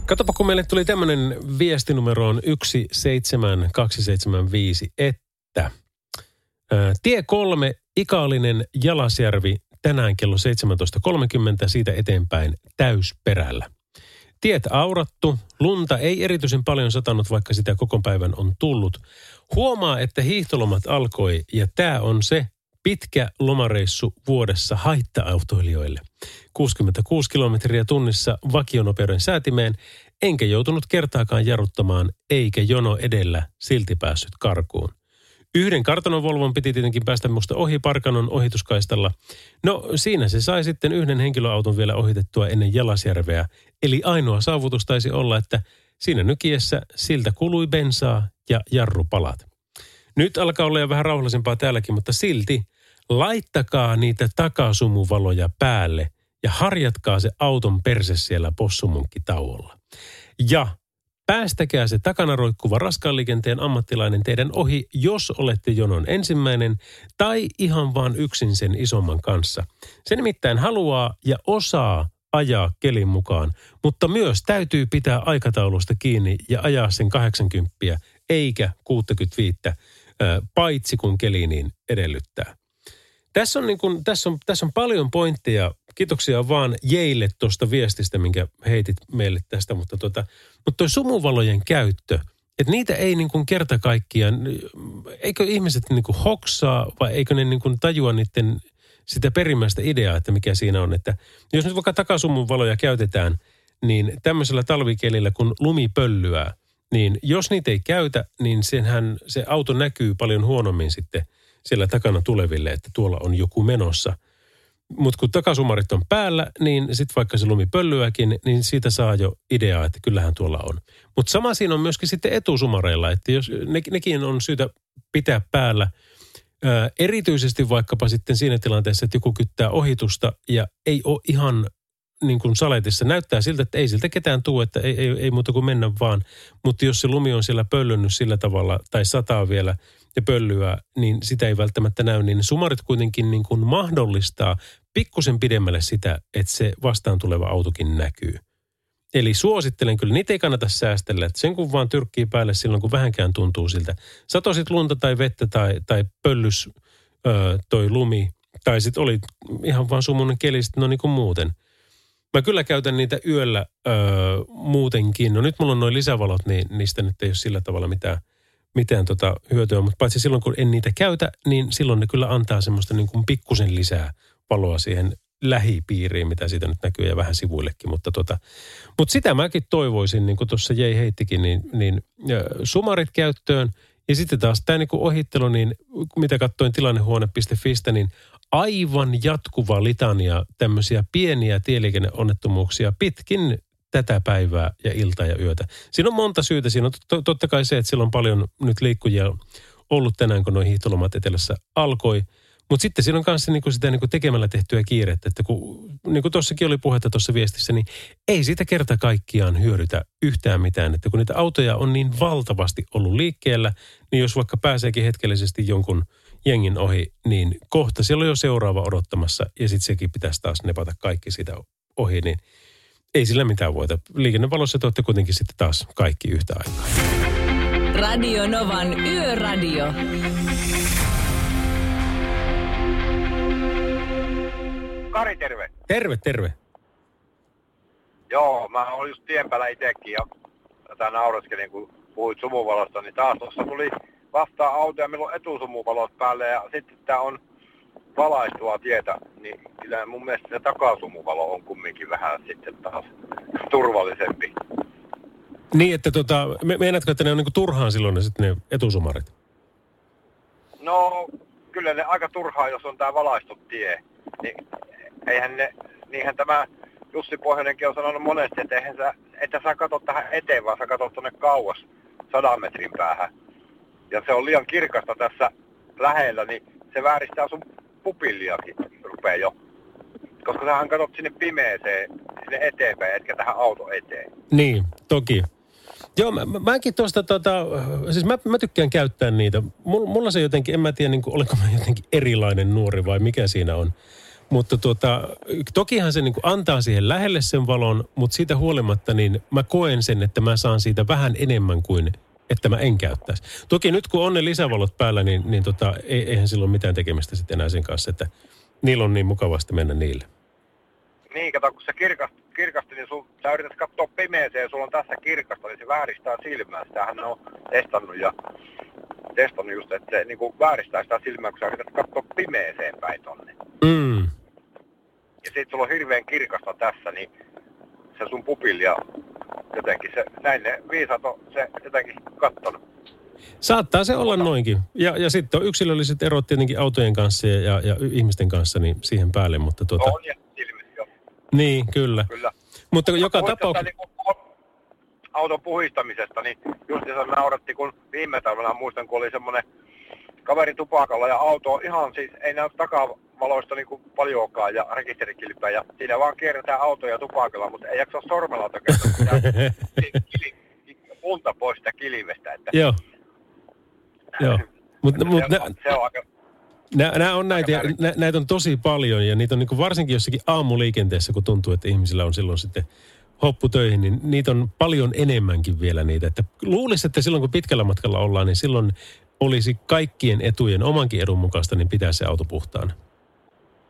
Katsopa, kun meille tuli tämmöinen viesti numeroon 17275, että ää, tie kolme, Ikaalinen Jalasjärvi, tänään kello 17.30, siitä eteenpäin täysperällä. Tiet aurattu, lunta ei erityisen paljon satanut, vaikka sitä koko päivän on tullut. Huomaa, että hiihtolomat alkoi ja tämä on se pitkä lomareissu vuodessa haitta-autoilijoille. 66 kilometriä tunnissa vakionopeuden säätimeen, enkä joutunut kertaakaan jarruttamaan, eikä jono edellä silti päässyt karkuun. Yhden kartanovolvon piti tietenkin päästä musta ohi Parkanon ohituskaistalla. No siinä se sai sitten yhden henkilöauton vielä ohitettua ennen Jalasjärveä. Eli ainoa saavutus taisi olla, että siinä nykiessä siltä kului bensaa ja jarrupalat. Nyt alkaa olla jo vähän rauhallisempaa täälläkin, mutta silti laittakaa niitä takasumuvaloja päälle ja harjatkaa se auton perse siellä possumunkkitauolla. Ja Päästäkää se takana roikkuva raskaan liikenteen ammattilainen teidän ohi, jos olette jonon ensimmäinen tai ihan vaan yksin sen isomman kanssa. Se nimittäin haluaa ja osaa ajaa kelin mukaan, mutta myös täytyy pitää aikataulusta kiinni ja ajaa sen 80 eikä 65, paitsi kun keli niin edellyttää. Tässä on, niin kuin, tässä, on, tässä on paljon pointteja. Kiitoksia vaan Jeille tuosta viestistä, minkä heitit meille tästä. Mutta, tota, mutta sumuvalojen käyttö, että niitä ei niin kuin kerta kaikkiaan, eikö ihmiset niin kuin hoksaa vai eikö ne niin kuin tajua niiden sitä perimmäistä ideaa, että mikä siinä on. Että jos nyt vaikka takasumuvaloja käytetään, niin tämmöisellä talvikelillä, kun lumi pöllyää, niin jos niitä ei käytä, niin senhän se auto näkyy paljon huonommin sitten – siellä takana tuleville, että tuolla on joku menossa. Mutta kun takasumarit on päällä, niin sitten vaikka se lumi pöllyäkin, niin siitä saa jo ideaa, että kyllähän tuolla on. Mutta sama siinä on myöskin sitten etusumareilla, että jos ne, nekin on syytä pitää päällä. Ää, erityisesti vaikkapa sitten siinä tilanteessa, että joku kyttää ohitusta ja ei ole ihan niin kuin saletissa. Näyttää siltä, että ei siltä ketään tule, että ei, ei, ei muuta kuin mennä vaan. Mutta jos se lumi on siellä pöllönnyt sillä tavalla tai sataa vielä – ja pöllyä, niin sitä ei välttämättä näy, niin sumarit kuitenkin niin kuin mahdollistaa pikkusen pidemmälle sitä, että se vastaan tuleva autokin näkyy. Eli suosittelen kyllä, niitä ei kannata säästellä, että sen kun vaan tyrkkii päälle silloin, kun vähänkään tuntuu siltä. Satosit lunta tai vettä tai, tai pöllys ö, toi lumi, tai sitten oli ihan vaan sumunen keli sitten no niin kuin muuten. Mä kyllä käytän niitä yöllä ö, muutenkin. No nyt mulla on noin lisävalot, niin niistä nyt ei ole sillä tavalla mitään – mitään tota hyötyä, mutta paitsi silloin kun en niitä käytä, niin silloin ne kyllä antaa semmoista niin kuin pikkusen lisää valoa siihen lähipiiriin, mitä siitä nyt näkyy ja vähän sivuillekin. Mutta, tota, mutta sitä mäkin toivoisin, niin kuin tuossa Jei heittikin, niin, niin sumarit käyttöön. Ja sitten taas tämä niin ohittelu, niin mitä katsoin tilannehuone.fistä, niin aivan jatkuva litania tämmöisiä pieniä tieliikenneonnettomuuksia pitkin tätä päivää ja iltaa ja yötä. Siinä on monta syytä. Siinä on totta kai se, että siellä on paljon nyt liikkujia ollut tänään, kun noin hiihtolomat etelässä alkoi. Mutta sitten siinä on myös niinku sitä niinku tekemällä tehtyä kiirettä, että kun, niin kuin tuossakin oli puhetta tuossa viestissä, niin ei siitä kerta kaikkiaan hyödytä yhtään mitään. Että kun niitä autoja on niin valtavasti ollut liikkeellä, niin jos vaikka pääseekin hetkellisesti jonkun jengin ohi, niin kohta siellä on jo seuraava odottamassa ja sitten sekin pitäisi taas nepata kaikki sitä ohi, niin – ei sillä mitään voita. Liikennevalossa te olette kuitenkin sitten taas kaikki yhtä aikaa. Radio Novan Yöradio. Kari, terve. Terve, terve. Joo, mä olin just tien päällä itsekin ja tätä nauraskelin, kun puhuit sumuvalosta, niin taas tuossa tuli vastaan auto ja meillä on etusumuvalot päälle ja sitten tää on valaistua tietä, niin kyllä mun mielestä se takasumuvalo on kumminkin vähän sitten taas turvallisempi. Niin, että tota, me, meinaatko, että ne on niinku turhaan silloin ne, sitten ne etusumarit? No, kyllä ne aika turhaa, jos on tämä valaistu tie. Niin, eihän ne, niinhän tämä Jussi Pohjoinenkin on sanonut monesti, että eihän sä, että sä katsot tähän eteen, vaan sä katsot tuonne kauas sadan metrin päähän. Ja se on liian kirkasta tässä lähellä, niin se vääristää sun pupilliakin rupeaa jo. Koska sähän katsot sinne pimeeseen, sinne eteenpäin, etkä tähän auto eteen. Niin, toki. Joo, mä, mäkin tuosta, tota, siis mä, mä tykkään käyttää niitä. Mulla se jotenkin, en mä tiedä, niin kuin, olenko mä jotenkin erilainen nuori vai mikä siinä on. Mutta tuota, tokihan se niin kuin antaa siihen lähelle sen valon, mutta siitä huolimatta niin mä koen sen, että mä saan siitä vähän enemmän kuin että mä en käyttäisi. Toki nyt kun on ne lisävalot päällä, niin, niin tota, eihän silloin mitään tekemistä sitten enää sen kanssa, että niillä on niin mukavasti mennä niille. Niin, kato, kun se kirkasti, kirkasti niin sun, sä yrität katsoa pimeeseen ja sulla on tässä kirkasta, niin se vääristää silmää. Sitähän on testannut ja testannut just, että se niin kuin vääristää sitä silmää, kun sä yrität katsoa pimeeseen päin tonne. Mm. Ja sit sulla on hirveän kirkasta tässä, niin se sun pupilli ja jotenkin se, näin ne viisat on se jotenkin kattonut. Saattaa se olla noinkin. Ja, ja sitten on yksilölliset erot tietenkin autojen kanssa ja, ja, ja ihmisten kanssa niin siihen päälle, mutta tuota... On ja silmissä jo. Niin, kyllä. Kyllä. Mutta joka Puhuit tästä tapauksessa... niinku auton puhistamisesta, niin just se nauratti, kun viime talvena muistan, kun oli semmoinen kaveri tupakalla ja auto ihan siis, ei näy takavaloista niinku paljonkaan ja rekisterikilpeä ja siinä vaan kierretään autoja tupakalla, mutta ei jaksa sormella tökätä punta pois sitä kilvestä. Että Joo. Joo. Mutta mut, se, on, se on aika, nä, on näitä, ja nä, näitä on tosi paljon ja niitä on niin varsinkin jossakin aamuliikenteessä, kun tuntuu, että ihmisillä on silloin sitten hoppu töihin, niin niitä on paljon enemmänkin vielä niitä. Että luulisi, että silloin kun pitkällä matkalla ollaan, niin silloin olisi kaikkien etujen, omankin edun mukaista, niin pitää se auto puhtaana.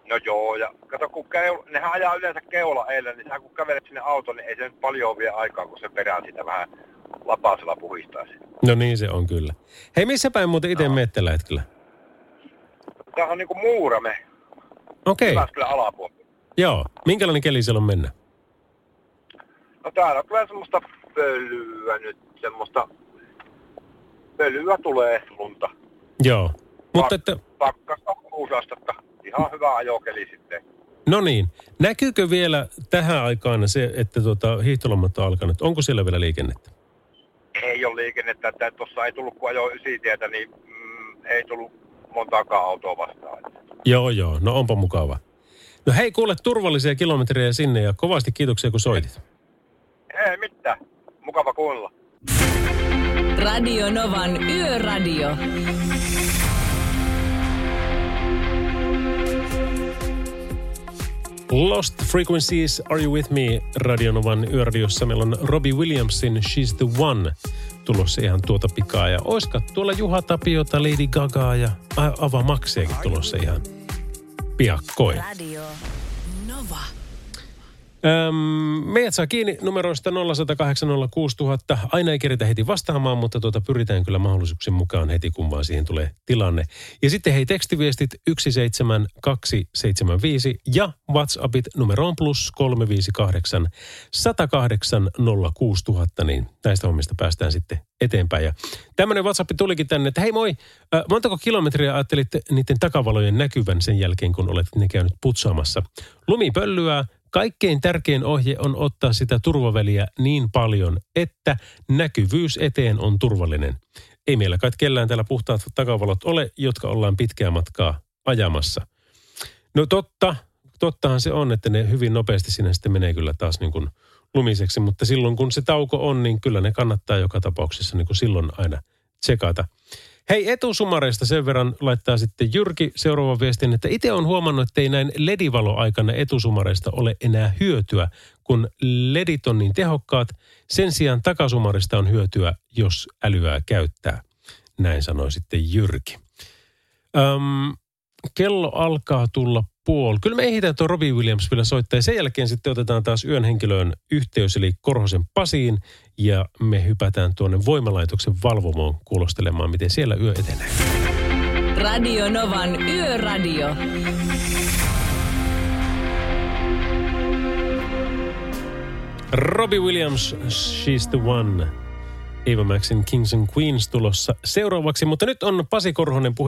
No joo, ja kato, kun keul, nehän ajaa yleensä keula eilen, niin sä kun kävelet sinne autoon, niin ei se nyt paljon vie aikaa, kun se perään sitä vähän lapasella puhistaisi. No niin se on kyllä. Hei, missä päin muuten itse no. meet tällä hetkellä? Tämä on niinku muurame. Okei. Okay. Jyväskylän alapuolella. Joo. Minkälainen keli siellä on mennä? No täällä on kyllä semmoista pölyä nyt, semmoista pölyä tulee lunta. Joo. Mutta että, Pakkasta kuusi astetta. Ihan hyvä ajokeli sitten. no niin. Näkyykö vielä tähän aikaan se, että tuota, hiihtolomat on alkanut? Onko siellä vielä liikennettä? Ei ole liikennettä, että tuossa ei tullut kun ajo ysitietä, niin mm, ei tullut montaakaan autoa vastaan. Joo, joo. No onpa mukava. No hei, kuule turvallisia kilometrejä sinne ja kovasti kiitoksia kun soitit. Ei mitään. Mukava kuunnella. Radio Novan Yöradio. Lost Frequencies, Are You With Me? Radionovan yöradiossa meillä on Robbie Williamsin She's the One tulossa ihan tuota pikaa. Ja oiska tuolla Juha Tapiota, Lady Gagaa ja Ava Maxiakin tulossa ihan piakkoin. Radio. Öm, meidät saa kiinni numeroista 0806000. Aina ei keritä heti vastaamaan, mutta tuota pyritään kyllä mahdollisuuksien mukaan heti, kun vaan siihen tulee tilanne. Ja sitten hei tekstiviestit 17275 ja WhatsAppit numeroon plus 358 108 06000, niin näistä hommista päästään sitten eteenpäin. Ja tämmöinen WhatsApp tulikin tänne, että hei moi, äh, montako kilometriä ajattelitte niiden takavalojen näkyvän sen jälkeen, kun olet ne käynyt putsaamassa? Lumipöllyä, Kaikkein tärkein ohje on ottaa sitä turvaväliä niin paljon, että näkyvyys eteen on turvallinen. Ei meillä kai kellään täällä puhtaat takavalot ole, jotka ollaan pitkää matkaa ajamassa. No totta, tottahan se on, että ne hyvin nopeasti sinne sitten menee kyllä taas niin kuin lumiseksi, mutta silloin kun se tauko on, niin kyllä ne kannattaa joka tapauksessa niin kuin silloin aina tsekata. Hei, etusumareista sen verran laittaa sitten Jyrki seuraavan viestin, että itse on huomannut, että ei näin ledivaloaikana etusumareista ole enää hyötyä, kun ledit on niin tehokkaat. Sen sijaan takasumarista on hyötyä, jos älyää käyttää. Näin sanoi sitten Jyrki. Öm, kello alkaa tulla puoli. Kyllä me ehditään tuo Robbie Williams vielä soittaa ja sen jälkeen sitten otetaan taas yön henkilöön yhteys eli Korhosen Pasiin ja me hypätään tuonne voimalaitoksen valvomoon kuulostelemaan, miten siellä yö etenee. Radio Novan Yöradio. Robbie Williams, She's the One. Eva Maxin Kings and Queens tulossa seuraavaksi, mutta nyt on Pasi Korhonen puhe.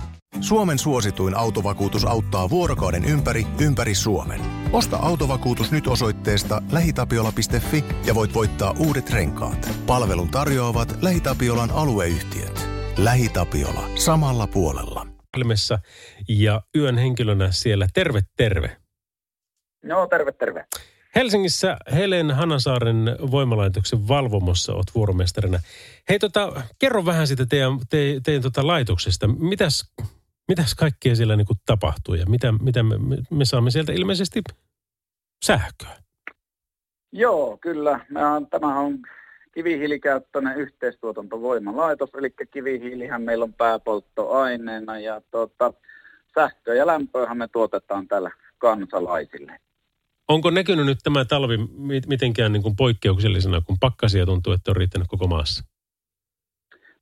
Suomen suosituin autovakuutus auttaa vuorokauden ympäri, ympäri Suomen. Osta autovakuutus nyt osoitteesta lähitapiola.fi ja voit voittaa uudet renkaat. Palvelun tarjoavat LähiTapiolan alueyhtiöt. LähiTapiola. Samalla puolella. Ilmessä ja yön henkilönä siellä. Terve, terve. No, terve, terve. Helsingissä Helen Hanasaaren voimalaitoksen valvomossa olet vuoromestarina. Hei tota, kerro vähän siitä teidän, te, teidän tota laitoksesta. Mitäs, mitäs kaikkea siellä niinku tapahtuu ja mitä, mitä me, me saamme sieltä ilmeisesti sähköä? Joo, kyllä. Tämähän on kivihiilikäyttöinen yhteistuotantovoimalaitos, eli kivihiilihän meillä on pääpolttoaineena ja tuota, sähköä ja lämpöähän me tuotetaan täällä kansalaisille. Onko näkynyt nyt tämä talvi mi- mitenkään niin kuin poikkeuksellisena, kun pakkasia tuntuu, että on riittänyt koko maassa?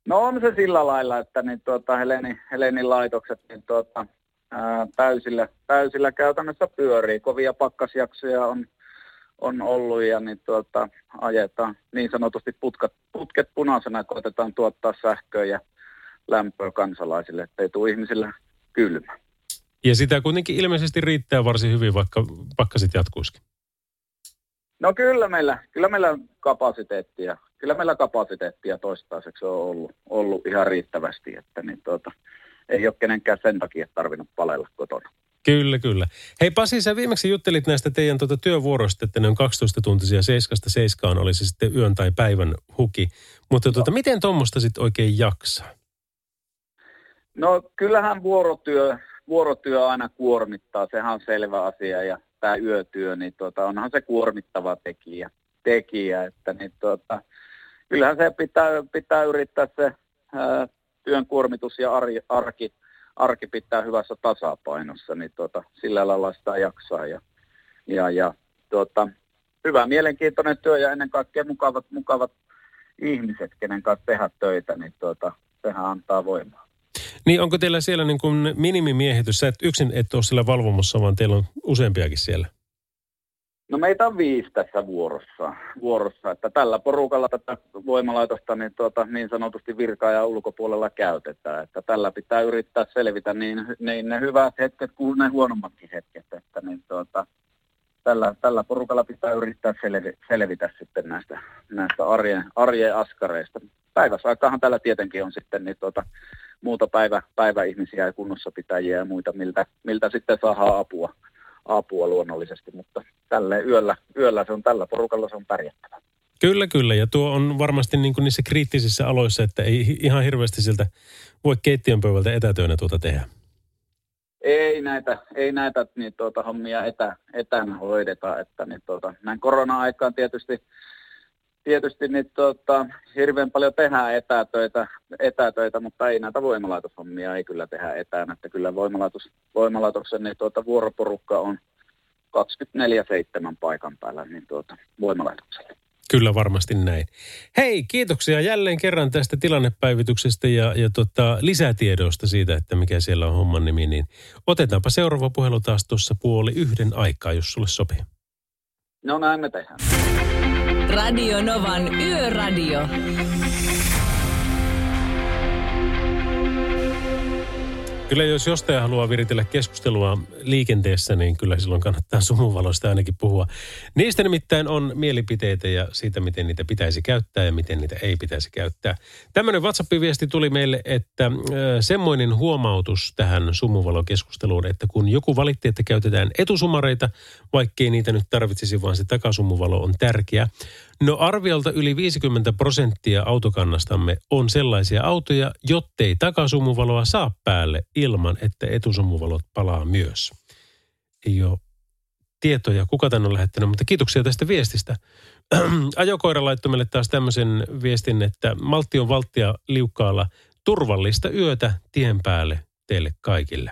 No on se sillä lailla, että niin tuota, Helenin, Helenin laitokset niin tuota, ää, täysillä, täysillä käytännössä pyörii. Kovia pakkasjaksoja on, on ollut ja niin tuota, ajetaan niin sanotusti putkat, putket punaisena, koitetaan tuottaa sähköä ja lämpöä kansalaisille, ettei tule ihmisille kylmä. Ja sitä kuitenkin ilmeisesti riittää varsin hyvin, vaikka pakkasit jatkuisikin. No kyllä meillä, kyllä meillä on kapasiteettia, kyllä meillä kapasiteettia toistaiseksi on ollut, ollut ihan riittävästi, että niin tuota, ei ole kenenkään sen takia tarvinnut palella kotona. Kyllä, kyllä. Hei Pasi, sä viimeksi juttelit näistä teidän tuota työvuoroista, että ne on 12-tuntisia, 7 oli se sitten yön tai päivän huki. Mutta tuota, miten tuommoista sitten oikein jaksaa? No kyllähän vuorotyö, vuorotyö aina kuormittaa, sehän on selvä asia ja tämä yötyö, niin tuota, onhan se kuormittava tekijä, tekijä että niin tuota, kyllähän se pitää, pitää yrittää se ää, työn kuormitus ja arki, arki, arki pitää hyvässä tasapainossa, niin tuota, sillä lailla sitä jaksaa ja, ja, ja tuota, hyvä mielenkiintoinen työ ja ennen kaikkea mukavat, mukavat ihmiset, kenen kanssa tehdä töitä, niin tuota, sehän antaa voimaa. Niin onko teillä siellä niin kuin minimimiehitys? Sä et yksin et ole siellä valvomossa, vaan teillä on useampiakin siellä. No meitä on viisi tässä vuorossa, vuorossa että tällä porukalla tätä voimalaitosta niin, tuota, niin sanotusti virkaa ja ulkopuolella käytetään. Että tällä pitää yrittää selvitä niin, niin ne hyvät hetket kuin ne huonommatkin hetket. Että niin, tuota, tällä, tällä porukalla pitää yrittää selvi, selvitä sitten näistä, näistä arjen, arjen askareista. Päiväsaikaahan tällä tietenkin on sitten niin tuota, muuta päivä, päiväihmisiä ja kunnossapitäjiä ja muita, miltä, miltä sitten saa apua, apua luonnollisesti, mutta tälle yöllä, yöllä se on tällä porukalla se on pärjättävä. Kyllä, kyllä. Ja tuo on varmasti niin kuin niissä kriittisissä aloissa, että ei ihan hirveästi siltä voi keittiön pöydältä etätyönä tuota tehdä. Ei näitä, ei näitä niin tuota, hommia etä, etänä hoideta, että niin tuota, näin korona-aikaan tietysti tietysti niin, tota, hirveän paljon tehdään etätöitä, etätöitä, mutta ei näitä voimalaitoshommia ei kyllä tehdä etänä. Että kyllä voimalaitos, voimalaitoksen niin, tuota, vuoroporukka on 24-7 paikan päällä niin, tuota, voimalaitoksella. Kyllä varmasti näin. Hei, kiitoksia jälleen kerran tästä tilannepäivityksestä ja, ja tota, lisätiedoista siitä, että mikä siellä on homman nimi. Niin otetaanpa seuraava puhelu taas tuossa puoli yhden aikaa, jos sulle sopii. No näin me tehdään. Radio Novan Yöradio. Kyllä jos jostain haluaa viritellä keskustelua liikenteessä, niin kyllä silloin kannattaa sumuvaloista ainakin puhua. Niistä nimittäin on mielipiteitä ja siitä, miten niitä pitäisi käyttää ja miten niitä ei pitäisi käyttää. Tämmöinen WhatsApp-viesti tuli meille, että semmoinen huomautus tähän sumuvalokeskusteluun, että kun joku valitti, että käytetään etusumareita, vaikkei niitä nyt tarvitsisi, vaan se takasumuvalo on tärkeä. No arviolta yli 50 prosenttia autokannastamme on sellaisia autoja, jottei takasumuvaloa saa päälle ilman, että etusumuvalot palaa myös. Ei ole tietoja, kuka tänne on lähettänyt, mutta kiitoksia tästä viestistä. Ajokoira laittoi meille taas tämmöisen viestin, että maltti on valttia liukkaalla turvallista yötä tien päälle teille kaikille.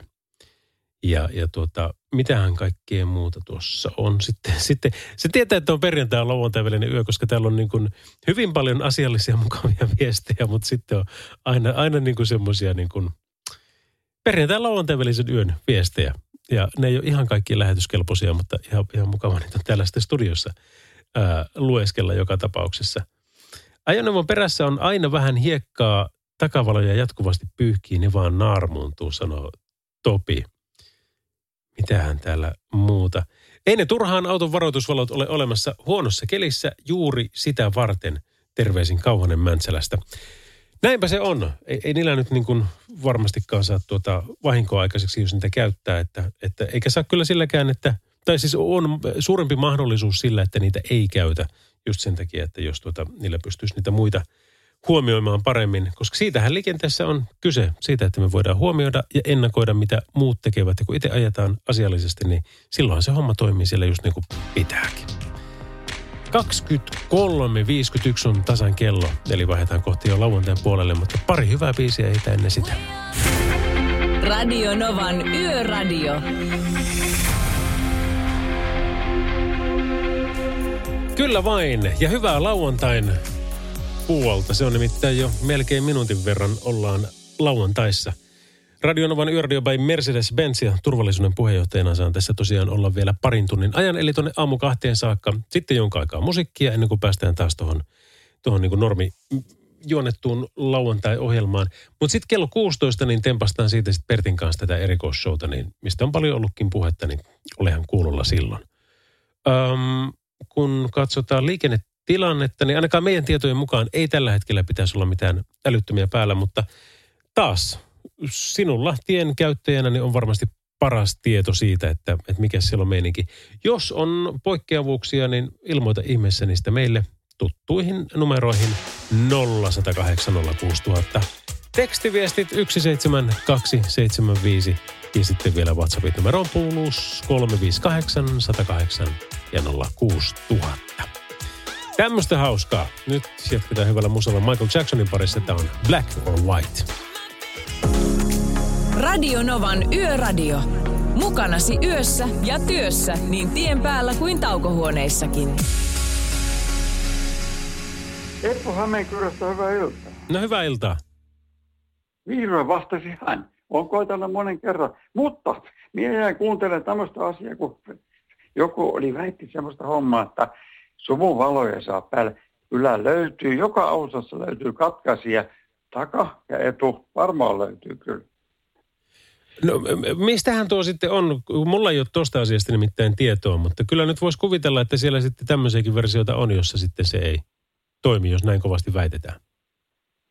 Ja, ja tuota, mitähän kaikkea muuta tuossa on sitten. sitten se tietää, että on perjantai ja lauantai välinen yö, koska täällä on niin kuin hyvin paljon asiallisia mukavia viestejä, mutta sitten on aina, aina niin kuin semmoisia niin kuin perjantai ja lauantai välisen yön viestejä. Ja ne ei ole ihan kaikki lähetyskelpoisia, mutta ihan, ihan mukava niitä on täällä sitten studiossa ää, lueskella joka tapauksessa. Ajoneuvon perässä on aina vähän hiekkaa, takavaloja jatkuvasti pyyhkii, ne vaan naarmuuntuu, sanoo Topi mitähän täällä muuta. Ei ne turhaan auton varoitusvalot ole olemassa huonossa kelissä juuri sitä varten. Terveisin Kauhanen Mäntsälästä. Näinpä se on. Ei, ei niillä nyt niin kuin varmastikaan saa tuota vahinkoa aikaiseksi, jos niitä käyttää. Että, että eikä saa kyllä silläkään, että tai siis on suurempi mahdollisuus sillä, että niitä ei käytä just sen takia, että jos tuota, niillä pystyisi niitä muita huomioimaan paremmin, koska siitähän liikenteessä on kyse, siitä, että me voidaan huomioida ja ennakoida, mitä muut tekevät. Ja kun itse ajetaan asiallisesti, niin silloin se homma toimii siellä just niin kuin pitääkin. 23.51 on tasan kello, eli vaihdetaan kohti jo lauantain puolelle, mutta pari hyvää biisiä ei ennen sitä. Radio Novan Yöradio. Kyllä vain, ja hyvää lauantain puolta. Se on nimittäin jo melkein minuutin verran ollaan lauantaissa. Radionovan Yöradio by Mercedes-Benz ja turvallisuuden puheenjohtajana saan tässä tosiaan olla vielä parin tunnin ajan, eli tuonne aamu kahteen saakka. Sitten jonka aikaa musiikkia ennen kuin päästään taas tuohon, tuohon niin normi juonettuun lauantai-ohjelmaan. Mutta sitten kello 16 niin tempastaan siitä sitten Pertin kanssa tätä erikoisshowta, niin mistä on paljon ollutkin puhetta, niin olehan kuulolla silloin. Öm, kun katsotaan liikennetilannetta, niin ainakaan meidän tietojen mukaan ei tällä hetkellä pitäisi olla mitään älyttömiä päällä, mutta taas sinulla tien käyttäjänä niin on varmasti paras tieto siitä, että, että mikä siellä on meininki. Jos on poikkeavuuksia, niin ilmoita ihmeessä niistä meille tuttuihin numeroihin 0806000. Tekstiviestit 17275 ja sitten vielä WhatsAppit numeroon puuluus 358 108 ja 06000. Tämmöistä hauskaa. Nyt jatketaan hyvällä musalla Michael Jacksonin parissa. Tämä on Black or White. Radio Novan Yöradio. Mukanasi yössä ja työssä niin tien päällä kuin taukohuoneissakin. Eppu Hämeenkyröstä, hyvää iltaa. No hyvää iltaa. Vihdoin vastasi hän. Olen koitanut monen kerran. Mutta minä jäin kuuntelemaan tämmöistä asiaa, kun joku oli väitti semmoista hommaa, että suvun valoja saa päälle. Kyllä löytyy, joka autossa löytyy katkaisija, taka ja etu. Varmaan löytyy kyllä. No mistähän tuo sitten on? Mulla ei ole tuosta asiasta nimittäin tietoa, mutta kyllä nyt voisi kuvitella, että siellä sitten tämmöisiäkin versioita on, jossa sitten se ei toimi, jos näin kovasti väitetään.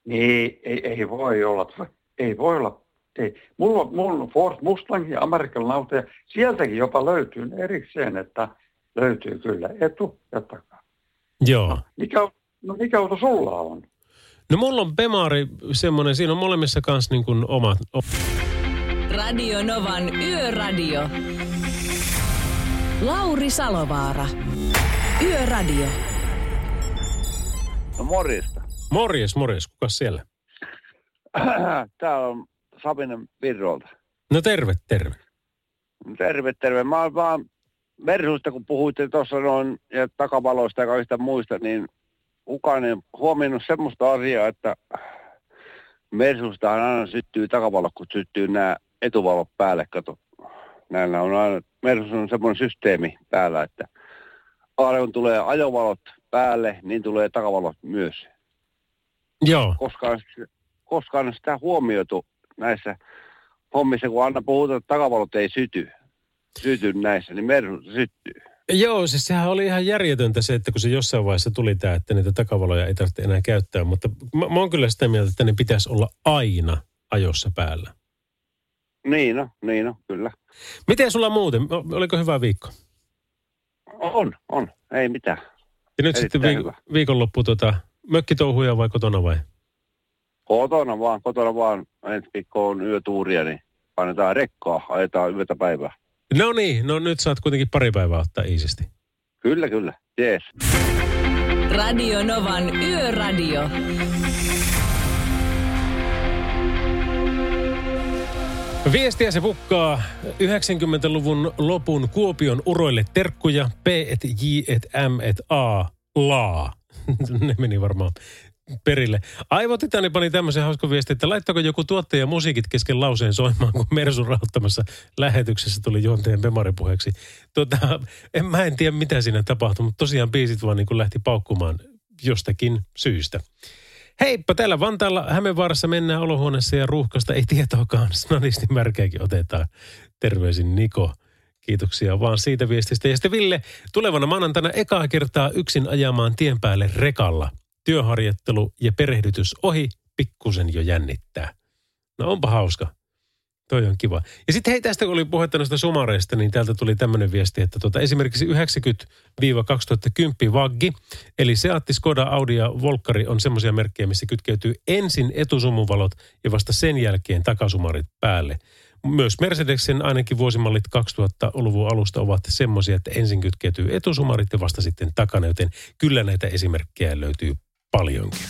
Niin, ei, ei voi olla. Ei voi olla. Ei. Mulla, mulla on Ford Mustang ja American auto ja sieltäkin jopa löytyy erikseen, että löytyy kyllä etu ja taka. Joo. Mikä, no mikä auto sulla on? No mulla on Bemari semmoinen, siinä on molemmissa kanssa niin kuin omat. Radio Novan Yöradio. Lauri Salovaara. Yöradio. No morjesta. Morjes, morjes. Kukas siellä? Täällä on Sabinen Virrolta. No terve, terve. Terve, terve. Mä oon vaan Mersusta, kun puhuitte tuossa noin ja takavaloista ja kaikista muista, niin kukaan ei huomioinut semmoista asiaa, että Mersustahan aina syttyy takavalot, kun syttyy nämä etuvalot päälle. Kato, näillä on aina, Mersus on semmoinen systeemi päällä, että aina kun tulee ajovalot päälle, niin tulee takavalot myös. Joo. Koskaan, koskaan sitä huomioitu näissä hommissa, kun aina puhutaan, että takavalot ei syty, syty näissä, niin Mersu syttyy. Joo, siis sehän oli ihan järjetöntä se, että kun se jossain vaiheessa tuli tämä, että niitä takavaloja ei tarvitse enää käyttää, mutta mä, mä oon kyllä sitä mieltä, että ne pitäisi olla aina ajossa päällä. Niin no, niin no, kyllä. Miten sulla muuten? Oliko hyvä viikko? On, on. Ei mitään. Ja nyt Erittäin sitten viik- hyvä. viikonloppu tota, mökkitouhuja vai kotona vai? Kotona vaan, kotona vaan. Ensi viikko on yötuuria, niin painetaan rekkaa, ajetaan yötä päivää. No niin, no nyt saat kuitenkin pari päivää ottaa iisisti. Kyllä, kyllä. Jees. Radio Novan Yöradio. Viestiä se pukkaa 90-luvun lopun Kuopion uroille terkkuja P et J et M et A laa. ne meni varmaan perille. Aivotitani pani tämmöisen hauskan viestin, että laittako joku tuottaja musiikit kesken lauseen soimaan, kun Mersun rauttamassa lähetyksessä tuli juonteen Bemari-puheeksi. Tota, en, mä en tiedä, mitä siinä tapahtui, mutta tosiaan biisit vaan niin kuin lähti paukkumaan jostakin syystä. Heippa, täällä Vantaalla Hämeenvaarassa mennään olohuoneessa ja ruuhkasta ei tietoakaan. Snadisti märkeäkin otetaan. Terveisin Niko. Kiitoksia vaan siitä viestistä. Ja sitten Ville, tulevana maanantaina ekaa kertaa yksin ajamaan tien päälle rekalla. Työharjoittelu ja perehdytys ohi, pikkusen jo jännittää. No onpa hauska. Toi on kiva. Ja sitten hei, tästä kun oli puhetta noista sumareista, niin täältä tuli tämmöinen viesti, että tuota, esimerkiksi 90-2010 Vaggi, eli Seatti, Skoda, Audi ja Volkari on semmoisia merkkejä, missä kytkeytyy ensin etusumuvalot ja vasta sen jälkeen takasumarit päälle. Myös Mercedesen ainakin vuosimallit 2000-luvun alusta ovat semmoisia, että ensin kytkeytyy etusumarit ja vasta sitten takana, joten kyllä näitä esimerkkejä löytyy paljonkin.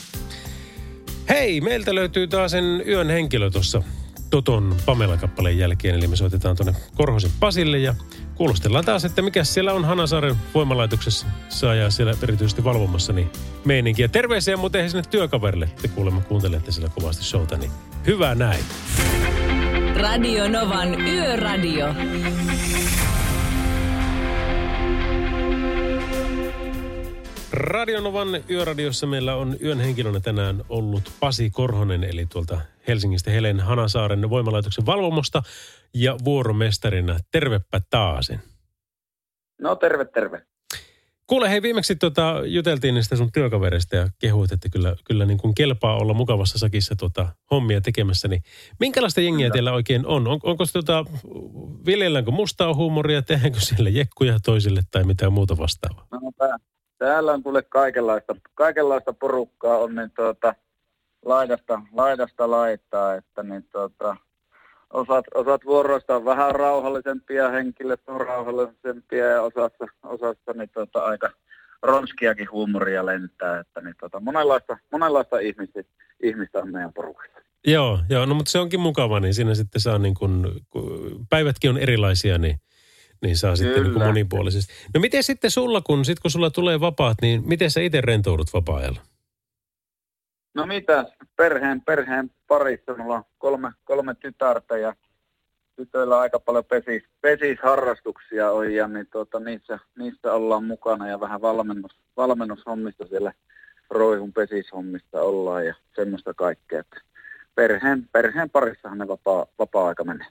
Hei, meiltä löytyy taas sen yön henkilö tuossa Toton Pamela-kappaleen jälkeen, eli me soitetaan tuonne Korhosen Pasille ja kuulostellaan taas, että mikä siellä on Hanasaaren voimalaitoksessa saajaa siellä erityisesti valvomassa, niin meininkiä. Terveisiä muuten sinne työkaverille, te kuulemma kuuntelette siellä kovasti showta, niin hyvää näin. Radio Novan Yöradio. Radionovan yöradiossa meillä on yön henkilönä tänään ollut Pasi Korhonen, eli tuolta Helsingistä Helen Hanasaaren voimalaitoksen valvomosta ja vuoromestarina. Tervepä taasen. No terve, terve. Kuule, hei viimeksi tota, juteltiin niistä sun työkavereista ja kehuit, että kyllä, kyllä niin kuin kelpaa olla mukavassa sakissa tota, hommia tekemässä. Niin minkälaista jengiä teillä oikein on? on onko se tota, viljelläänkö mustaa huumoria, tehdäänkö siellä jekkuja toisille tai mitään muuta vastaavaa? No, täällä on kuule kaikenlaista, kaikenlaista porukkaa on niin tuota, laidasta, laidasta laittaa, että niin tuota, osat, osat vuoroista on vähän rauhallisempia, henkilöt on rauhallisempia ja osassa, osassa niin tuota, aika ronskiakin huumoria lentää, että niin tuota, monenlaista, monenlaista ihmistä, ihmistä on meidän porukassa. Joo, joo, no mutta se onkin mukava, niin siinä sitten saa niin kun, kun päivätkin on erilaisia, niin, niin saa sitten niin kuin monipuolisesti. No miten sitten sulla, kun, sit kun sulla tulee vapaat, niin miten sä itse rentoudut vapaa-ajalla? No mitä, perheen, perheen parissa, mulla on kolme, kolme tytärtä ja tytöillä aika paljon pesis, pesisharrastuksia on ja niin tuota, niissä, niissä ollaan mukana ja vähän valmennus, valmennushommista siellä roihun pesishommista ollaan ja semmoista kaikkea. Että perheen, perheen parissahan ne vapaa, vapaa-aika menee.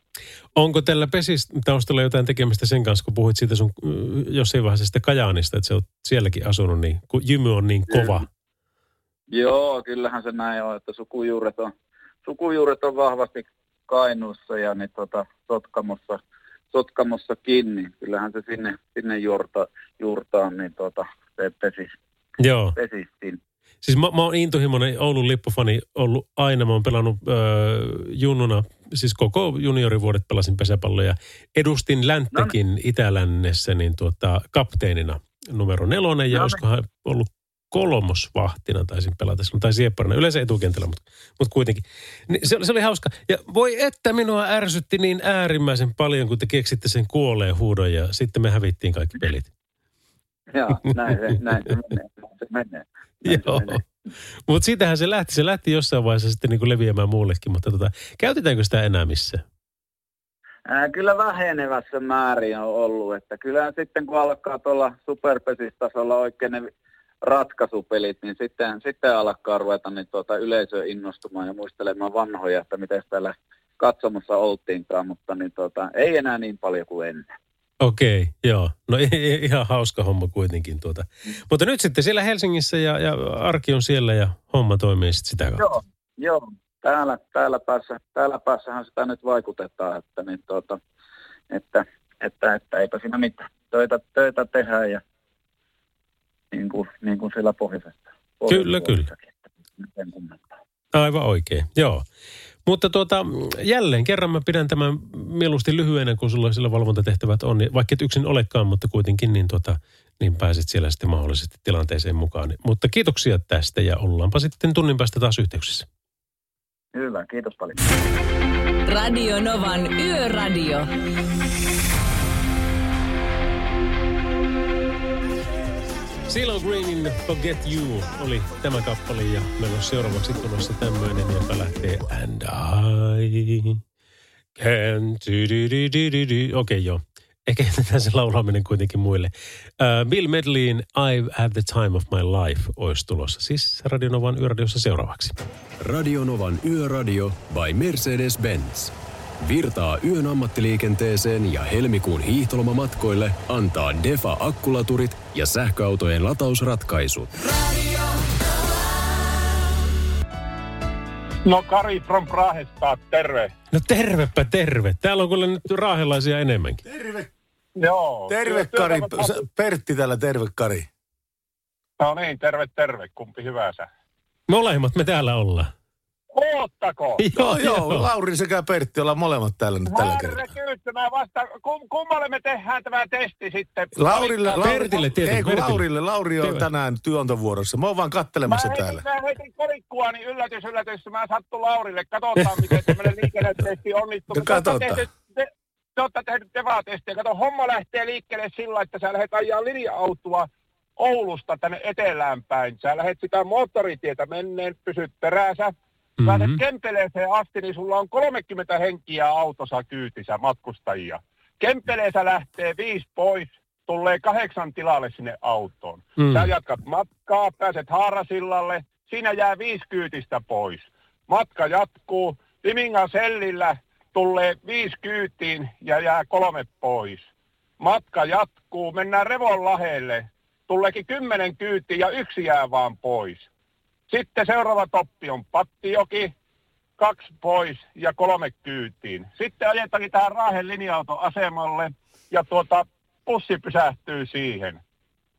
Onko tällä pesis taustalla jotain tekemistä sen kanssa, kun puhuit siitä sun jossain vaiheessa sitä Kajaanista, että sä oot sielläkin asunut, niin kun jymy on niin kova. Joo, kyllähän se näin on, että sukujuuret on, sukujuuret on vahvasti Kainuussa ja niin tota, Sotkamossa, Sotkamossakin, niin kyllähän se sinne, sinne juurta, juurtaa, niin tota, se pesis, Joo. pesis sinne. Siis mä, mä oon intohimoinen Oulun lippufani ollut aina. Mä oon pelannut öö, junnuna, siis koko juniorivuodet pelasin pesäpalloja. Edustin Länttäkin Itä-Lännessä niin tuota, kapteenina numero nelonen ja No niin. olisikohan ollut kolmosvahtina taisin pelata silloin, tai siepparina, yleensä etukentällä, mutta, mutta kuitenkin. Niin se, oli- se oli hauska. Ja voi että minua ärsytti niin äärimmäisen paljon, kun te keksitte sen kuolleen huudon ja sitten me hävittiin kaikki pelit. Joo, näin se, näin se menee. Se menee. Joo. Mutta siitähän se lähti. Se lähti jossain vaiheessa sitten niin kuin leviämään muullekin, mutta tota, käytetäänkö sitä enää missään? Ää, kyllä vähenevässä määrin on ollut, että kyllä sitten kun alkaa tuolla superpesistasolla oikein ne ratkaisupelit, niin sitten, sitten alkaa ruveta niin tuota yleisöä innostumaan ja muistelemaan vanhoja, että miten täällä katsomassa oltiinkaan, mutta niin tuota, ei enää niin paljon kuin ennen. Okei, joo. No ihan hauska homma kuitenkin tuota. Mutta nyt sitten siellä Helsingissä ja, ja arki on siellä ja homma toimii sitten sitä kautta. Joo, joo. Täällä, täällä, päässä, täällä päässähän sitä nyt vaikutetaan, että, niin tuota, että, että, että eipä siinä mitään. Töitä, töitä tehdään ja niin kuin, niin kuin siellä pohjoisessa. Kyllä, kyllä. Aivan oikein, joo. Mutta tuota, jälleen kerran mä pidän tämän mieluusti lyhyenä, kun sulla sillä valvontatehtävät on. Niin Vaikka et yksin olekaan, mutta kuitenkin niin, tuota, niin pääset siellä sitten mahdollisesti tilanteeseen mukaan. Mutta kiitoksia tästä ja ollaanpa sitten tunnin päästä taas yhteyksissä. Hyvä, kiitos paljon. Radio Novan Yöradio. CeeLo Greenin Forget You oli tämä kappale ja meillä on seuraavaksi tulossa tämmöinen, joka lähtee And I can... Okei, okay, joo. Ehkä jätetään se laulaminen kuitenkin muille. Uh, Bill Medleyin I Have the Time of My Life olisi tulossa. Siis Radionovan yöradiossa seuraavaksi. Radionovan Yöradio by Mercedes-Benz. Virtaa yön ammattiliikenteeseen ja helmikuun hiihtolomamatkoille antaa Defa akkulaturit ja sähköautojen latausratkaisut. No Kari from Prahesta, terve. No tervepä terve. Täällä on kyllä nyt raahelaisia enemmänkin. Terve. Joo. Terve Työ- Kari. Pertti täällä, terve Kari. No niin, terve, terve. Kumpi hyvänsä. Molemmat me täällä ollaan. Oottako? Joo, joo, Lauri sekä Pertti ollaan molemmat täällä nyt tällä kertaa. Kyyttä, mä vasta, kum, kummalle me tehdään tämä testi sitten? Laurille, Lauri, ei kun Laurille, Lauri on tänään työntovuorossa. Mä oon vaan kattelemassa mä täällä. Heitin, mä heitin kolikkua, niin yllätys, yllätys. Mä sattu Laurille. Katsotaan, miten tämmöinen liikennetesti onnistuu. No Te olette katsotaan. tehnyt- Te, te olette tehnyt devatestiä. Kato, homma lähtee liikkeelle sillä, että sä lähdet ajaa linja-autoa Oulusta tänne etelään päin. Sä lähdet sitä moottoritietä menneen, pysyt perässä. Mm-hmm. Lähdet Kempeleeseen asti, niin sulla on 30 henkiä autossa kyytissä matkustajia. Kempeleessä lähtee viisi pois, tulee kahdeksan tilalle sinne autoon. Mm. Sä jatkat matkaa, pääset Haarasillalle, siinä jää viisi kyytistä pois. Matka jatkuu, Limingan sellillä tulee viisi kyytiin ja jää kolme pois. Matka jatkuu, mennään Revonlahelle, tuleekin kymmenen kyytiin ja yksi jää vaan pois. Sitten seuraava toppi on Pattijoki, kaksi pois ja kolme kyytiin. Sitten ajetaankin tähän Raahen linja-autoasemalle ja tuota, bussi pysähtyy siihen.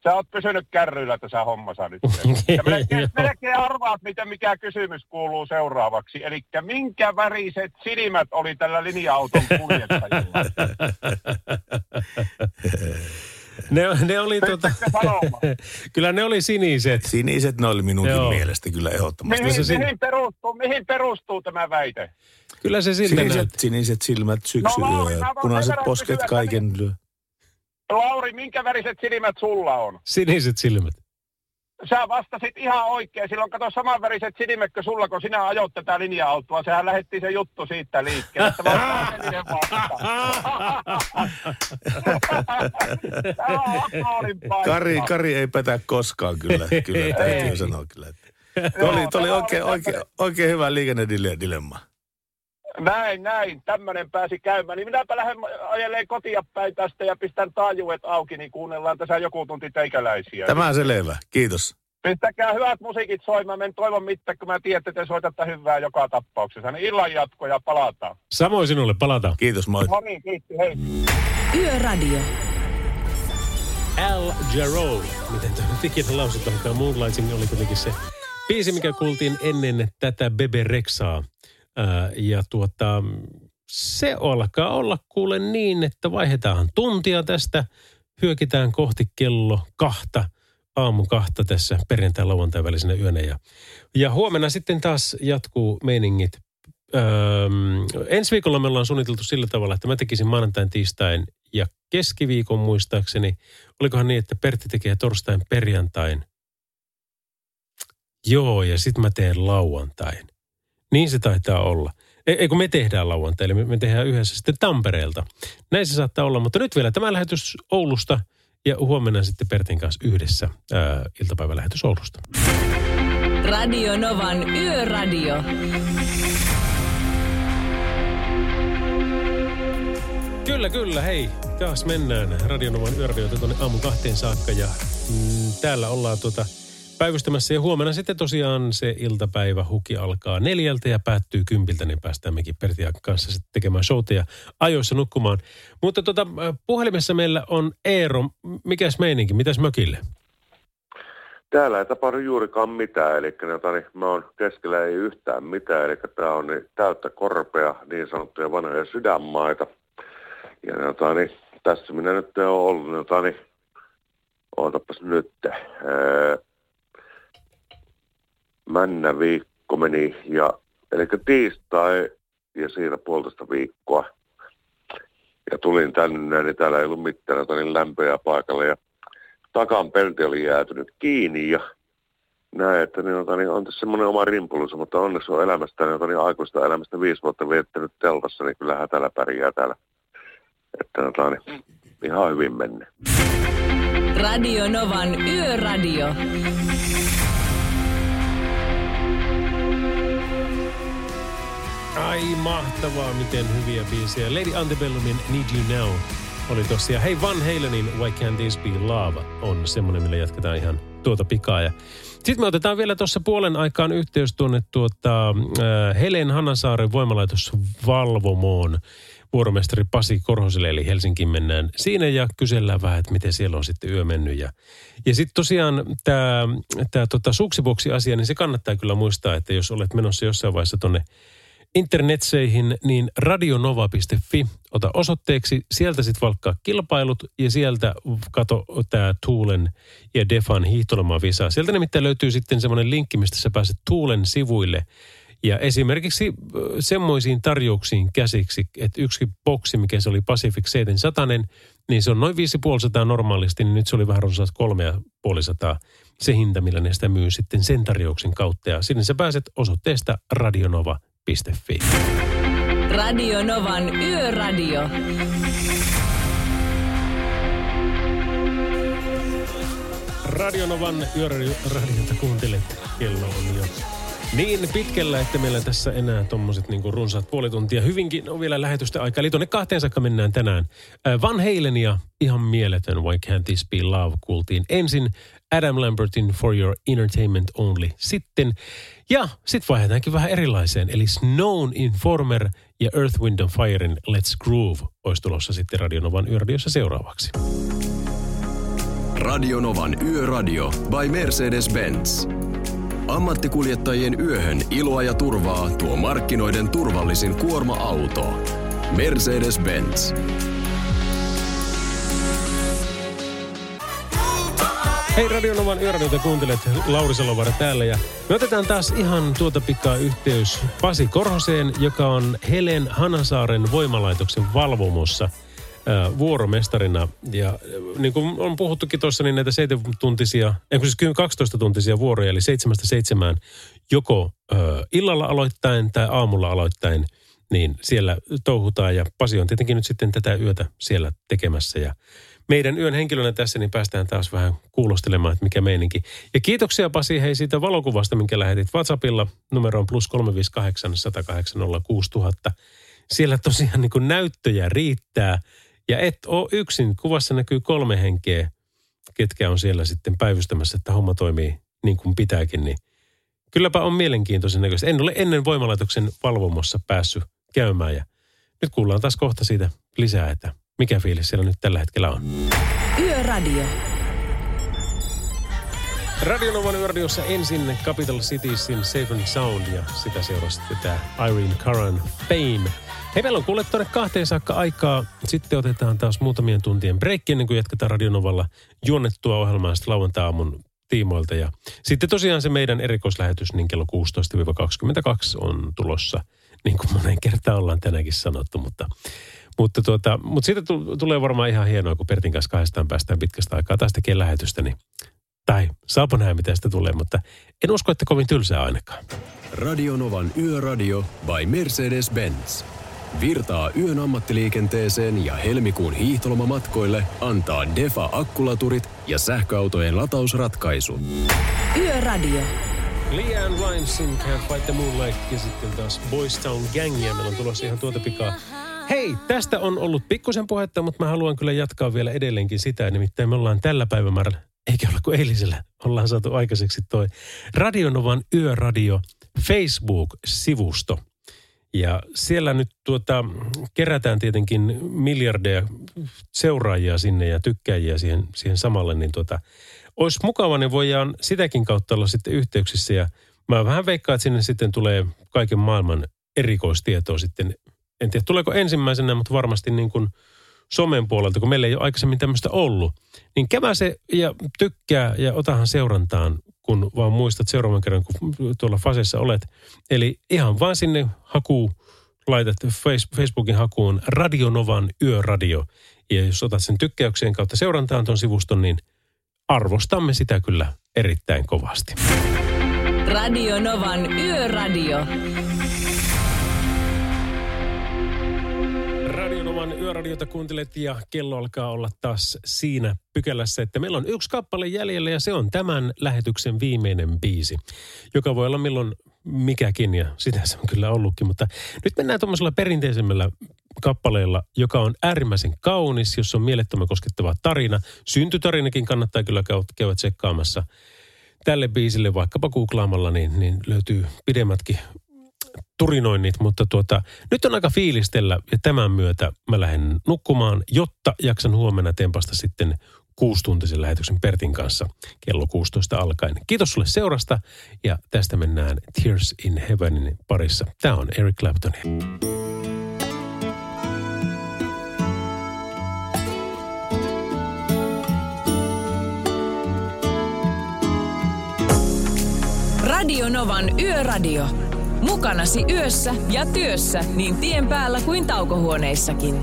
Sä oot pysynyt kärryillä tässä hommassa nyt. Ja melkein, melkein arvaat, miten mikä kysymys kuuluu seuraavaksi. Eli minkä väriset silmät oli tällä linja-auton kuljettajilla? Ne, ne oli tota... kyllä ne oli siniset. Siniset ne oli minunkin Joo. mielestä kyllä ehdottomasti. Mihin, se sin- mihin, perustuu, mihin perustuu tämä väite? Kyllä se siltä Siniset, siniset silmät, No, syksyyö Lauri, punaiset posket kysyä, kaiken lyö. Lauri, minkä väriset silmät sulla on? Siniset silmät. Sä vastasit ihan oikein. Silloin kato samanväriset silmätkö sulla, kun sinä ajoit tätä linja-autoa. Sehän lähetti se juttu siitä liikkeelle. Tämä on. Kari, Kari ei petä koskaan kyllä, kyllä täytyy sanoa kyllä. että- Tuo oli, tuo oli oikein, oikein, oikein hyvä liikennedilemma. Näin, näin. Tämmöinen pääsi käymään. Niin minäpä lähden ajelee kotia päin tästä ja pistän taajuudet auki, niin kuunnellaan tässä joku tunti teikäläisiä. Tämä selvä, kiitos. Pistäkää hyvät musiikit soimaan. Men toivon mitään, kun mä tiedän, että te soitatte hyvää joka tapauksessa. Niin illan jatko ja palataan. Samoin sinulle, palataan. Kiitos, moi. No niin, kiitti, hei. Yöradio. Al Jarreau. Miten tämä nyt ikinä lausutaan? Tämä Moonlighting oli kuitenkin se biisi, mikä kuultiin ennen tätä Bebe Rexaa. Ää, ja tuota, se alkaa olla kuule niin, että vaihdetaan tuntia tästä. Hyökitään kohti kello kahta, aamu kahta tässä perjantai lauantai välisenä yönä. Ja, ja huomenna sitten taas jatkuu meiningit. Öö, ensi viikolla me ollaan suunniteltu sillä tavalla, että mä tekisin maanantain, tiistain ja keskiviikon muistaakseni. Olikohan niin, että Pertti tekee torstain, perjantain. Joo, ja sitten mä teen lauantain. Niin se taitaa olla. Ei, ei kun me tehdään lauantai, eli me, me tehdään yhdessä sitten Tampereelta. Näin se saattaa olla, mutta nyt vielä tämä lähetys Oulusta ja huomenna sitten Pertin kanssa yhdessä ää, iltapäivälähetys Oulusta. Radio Novan Yöradio. Kyllä, kyllä, hei. Taas mennään Radionovan yöradioita tuonne aamun kahteen saakka ja mm, täällä ollaan tuota päivystämässä ja huomenna sitten tosiaan se iltapäivä huki alkaa neljältä ja päättyy kympiltä, niin päästään mekin Pertian kanssa sitten tekemään showta ja ajoissa nukkumaan. Mutta tota, puhelimessa meillä on Eero. Mikäs meininki? Mitäs mökille? Täällä ei tapahdu juurikaan mitään, eli tota, niin, mä oon keskellä ei yhtään mitään, eli tää on niin, täyttä korpea, niin sanottuja vanhoja sydänmaita. Ja niin, tässä minä nyt olen ollut, niin, ootapas nyt, männä viikko meni, ja, eli tiistai ja siinä puolitoista viikkoa. Ja tulin tänne, niin täällä ei ollut mitään niin lämpöjä paikalla, ja takan pelti oli jäätynyt kiinni ja näin, että niin, ota, niin on tässä semmoinen oma rimpulus, mutta onneksi on elämästä, niin, ota, niin aikuista elämästä viisi vuotta viettänyt teltassa, niin kyllähän täällä pärjää täällä. Että ota, niin, ihan hyvin menee. Radio Novan Yöradio. Ai mahtavaa, miten hyviä biisejä. Lady Antebellumin Need You Now oli tossa. Ja hei Van Halenin Why Can't This Be Love on semmoinen, millä jatketaan ihan tuota pikaa. Ja sitten me otetaan vielä tuossa puolen aikaan yhteys tuonne tuota, äh, Helen Hanasaaren voimalaitos Valvomoon vuoromestari Pasi Korhoselle, eli Helsinkiin mennään siinä ja kysellään vähän, että miten siellä on sitten yö mennyt. Ja, ja sitten tosiaan tämä tota, suksiboksi-asia, niin se kannattaa kyllä muistaa, että jos olet menossa jossain vaiheessa tuonne internetseihin, niin radionova.fi, ota osoitteeksi, sieltä sitten valkkaa kilpailut ja sieltä kato tämä Tuulen ja Defan hiihtolomavisa. Sieltä nimittäin löytyy sitten semmoinen linkki, mistä sä pääset Tuulen sivuille ja esimerkiksi semmoisiin tarjouksiin käsiksi, että yksi boksi, mikä se oli Pacific 700, niin se on noin 550 normaalisti, niin nyt se oli vähän runsaat 350 se hinta, millä ne sitä myy sitten sen tarjouksen kautta. Ja sinne sä pääset osoitteesta radionova.fi. Radio Novan Yöradio. Radionovan yöradiota kuuntelet. Kello on jo niin pitkällä, että meillä tässä enää tommoset niin runsaat puoli tuntia. Hyvinkin on vielä lähetystä aikaa. Eli tuonne kahteen saakka mennään tänään. Äh, Van Halenia, ihan mieletön Why Can't This Be Love kuultiin. Ensin Adam Lambertin For Your Entertainment Only. Sitten, ja sitten vaihdetaankin vähän erilaiseen. Eli Snown Informer ja Earth, Wind and Firein Let's Groove olisi tulossa sitten Radionovan yöradiossa seuraavaksi. Radionovan Yöradio by Mercedes-Benz. Ammattikuljettajien yöhön iloa ja turvaa tuo markkinoiden turvallisin kuorma-auto. Mercedes-Benz. Hei Radionovan yöradiota kuuntelet, Lauri Salovaara täällä ja me otetaan taas ihan tuota pikaa yhteys Pasi Korhoseen, joka on Helen Hanasaaren voimalaitoksen valvomossa vuoromestarina. Ja niin kuin on puhuttukin tuossa, niin näitä 7-tuntisia, ei kun siis 12-tuntisia vuoroja, eli 7-7 joko äh, illalla aloittain tai aamulla aloittain, niin siellä touhutaan. Ja Pasi on tietenkin nyt sitten tätä yötä siellä tekemässä ja meidän yön henkilönä tässä, niin päästään taas vähän kuulostelemaan, että mikä meininki. Ja kiitoksia Pasi hei siitä valokuvasta, minkä lähetit WhatsAppilla. Numero on plus 358 108 6000. Siellä tosiaan niin kuin näyttöjä riittää. Ja et ole yksin. Kuvassa näkyy kolme henkeä, ketkä on siellä sitten päivystämässä, että homma toimii niin kuin pitääkin. Niin kylläpä on mielenkiintoisen näköistä. En ole ennen voimalaitoksen valvomossa päässyt käymään ja nyt kuullaan taas kohta siitä lisää, että mikä fiilis siellä nyt tällä hetkellä on. Yöradio. Radionovan yöradiossa ensin Capital Citiesin Safe and Sound ja sitä seurasi tämä Irene Karan Fame. Hei, meillä on kuule tuonne kahteen saakka aikaa. Sitten otetaan taas muutamien tuntien breikki ennen kuin jatketaan Radionovalla juonnettua ohjelmaa sitten lauantai-aamun tiimoilta. Ja sitten tosiaan se meidän erikoislähetys niin kello 16-22 on tulossa, niin kuin moneen kertaan ollaan tänäänkin sanottu, mutta mutta, tuota, mutta siitä tu- tulee varmaan ihan hienoa, kun Pertin kanssa kahdestaan päästään pitkästä aikaa taas tekemään lähetystä, niin tai saapo nähdä, mitä sitä tulee, mutta en usko, että kovin tylsää ainakaan. Radionovan Yöradio by Mercedes-Benz. Virtaa yön ammattiliikenteeseen ja helmikuun hiihtolomamatkoille antaa Defa akkulaturit ja sähköautojen latausratkaisu. Yöradio. Leanne Rimesin Can't Fight the Moonlight ja sitten taas Boys Town Gangia. Meillä on tulossa ihan tuota pikaa. Hei, tästä on ollut pikkusen puhetta, mutta mä haluan kyllä jatkaa vielä edelleenkin sitä. Nimittäin me ollaan tällä päivämäärällä, eikä olla kuin eilisellä, ollaan saatu aikaiseksi toi Radionovan Yöradio Facebook-sivusto. Ja siellä nyt tuota, kerätään tietenkin miljardeja seuraajia sinne ja tykkääjiä siihen, siihen samalle, niin tuota, olisi mukava, niin voidaan sitäkin kautta olla sitten yhteyksissä. Ja mä vähän veikkaan, että sinne sitten tulee kaiken maailman erikoistietoa sitten. En tiedä, tuleeko ensimmäisenä, mutta varmasti niin kuin somen puolelta, kun meillä ei ole aikaisemmin tämmöistä ollut. Niin kävä se ja tykkää ja otahan seurantaan, kun vaan muistat seuraavan kerran, kun tuolla Fasessa olet. Eli ihan vaan sinne haku laitat Face- Facebookin hakuun Radionovan Yöradio. Ja jos otat sen tykkäykseen kautta seurantaan tuon sivuston, niin arvostamme sitä kyllä erittäin kovasti. Radio Novan Yöradio. Radionovan yöradiota kuuntelet ja kello alkaa olla taas siinä pykälässä, että meillä on yksi kappale jäljellä ja se on tämän lähetyksen viimeinen biisi, joka voi olla milloin mikäkin ja sitä se on kyllä ollutkin. Mutta nyt mennään tuommoisella perinteisemmällä kappaleella, joka on äärimmäisen kaunis, jossa on mielettömän koskettava tarina. Syntytarinakin kannattaa kyllä käydä, tsekkaamassa. Tälle biisille vaikkapa googlaamalla niin, niin löytyy pidemmätkin turinoinnit, mutta tuota, nyt on aika fiilistellä ja tämän myötä mä lähden nukkumaan, jotta jaksan huomenna tempasta sitten kuustuntisen lähetyksen Pertin kanssa kello 16 alkaen. Kiitos sulle seurasta ja tästä mennään Tears in Heavenin parissa. Tämä on Eric Clapton. Radio Novan Yöradio. Mukanasi yössä ja työssä niin tien päällä kuin taukohuoneissakin.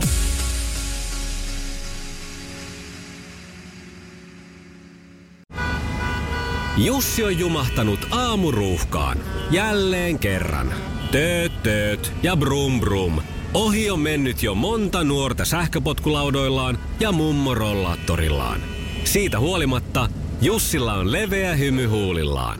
Jussi on jumahtanut aamuruuhkaan. Jälleen kerran. Tööt, tööt ja brum brum. Ohi on mennyt jo monta nuorta sähköpotkulaudoillaan ja mummorollaattorillaan. Siitä huolimatta Jussilla on leveä hymy huulillaan.